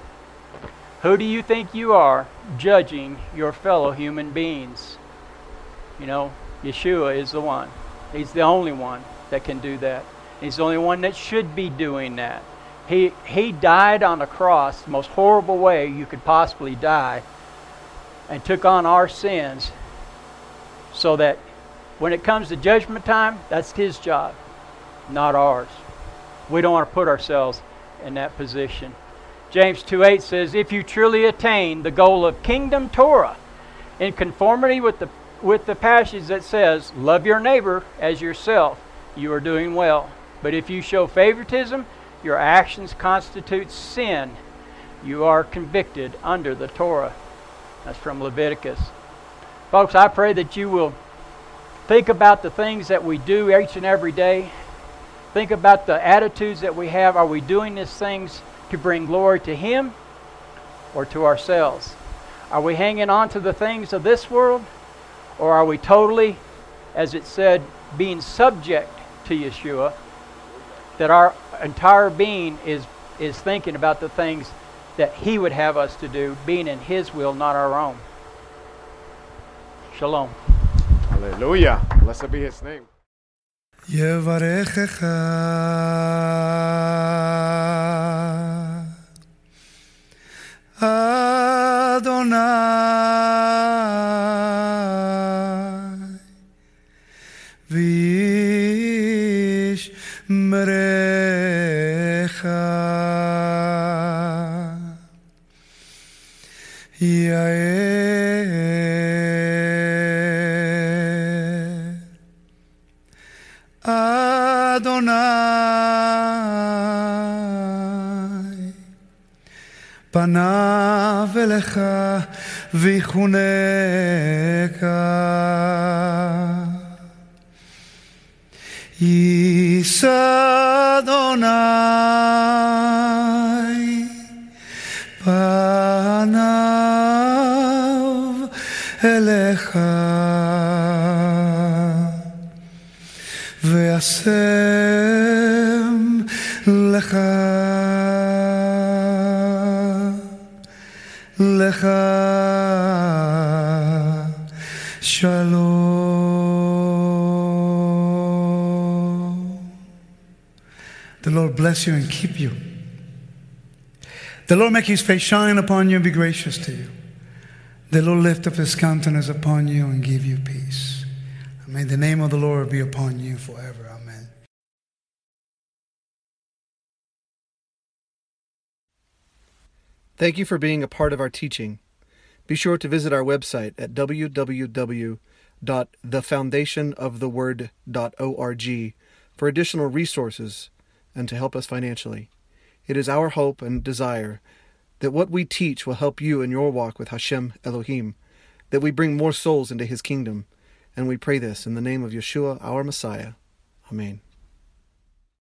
who do you think you are judging your fellow human beings? You know, Yeshua is the one. He's the only one that can do that. He's the only one that should be doing that. He, he died on a cross, the most horrible way you could possibly die, and took on our sins so that when it comes to judgment time, that's his job, not ours. We don't want to put ourselves in that position. James 2:8 says, "If you truly attain the goal of kingdom Torah in conformity with the with the passage that says, love your neighbor as yourself, you are doing well. But if you show favoritism, your actions constitute sin. You are convicted under the Torah." That's from Leviticus. Folks, I pray that you will think about the things that we do each and every day. Think about the attitudes that we have. Are we doing these things to bring glory to Him or to ourselves? Are we hanging on to the things of this world or are we totally, as it said, being subject to Yeshua? That our entire being is, is thinking about the things that He would have us to do, being in His will, not our own. Shalom. Hallelujah. Blessed be his name. יברכך אדוני פניו אליך ויחונקה. יישא אדוני פניו אליך ויישם לך לך. The Lord bless you and keep you. The Lord make his face shine upon you and be gracious to you. The Lord lift up his countenance upon you and give you peace. May the name of the Lord be upon you forever. Amen. Thank you for being a part of our teaching. Be sure to visit our website at www.thefoundationoftheword.org for additional resources and to help us financially. It is our hope and desire that what we teach will help you in your walk with Hashem Elohim, that we bring more souls into his kingdom, and we pray this in the name of Yeshua, our Messiah. Amen.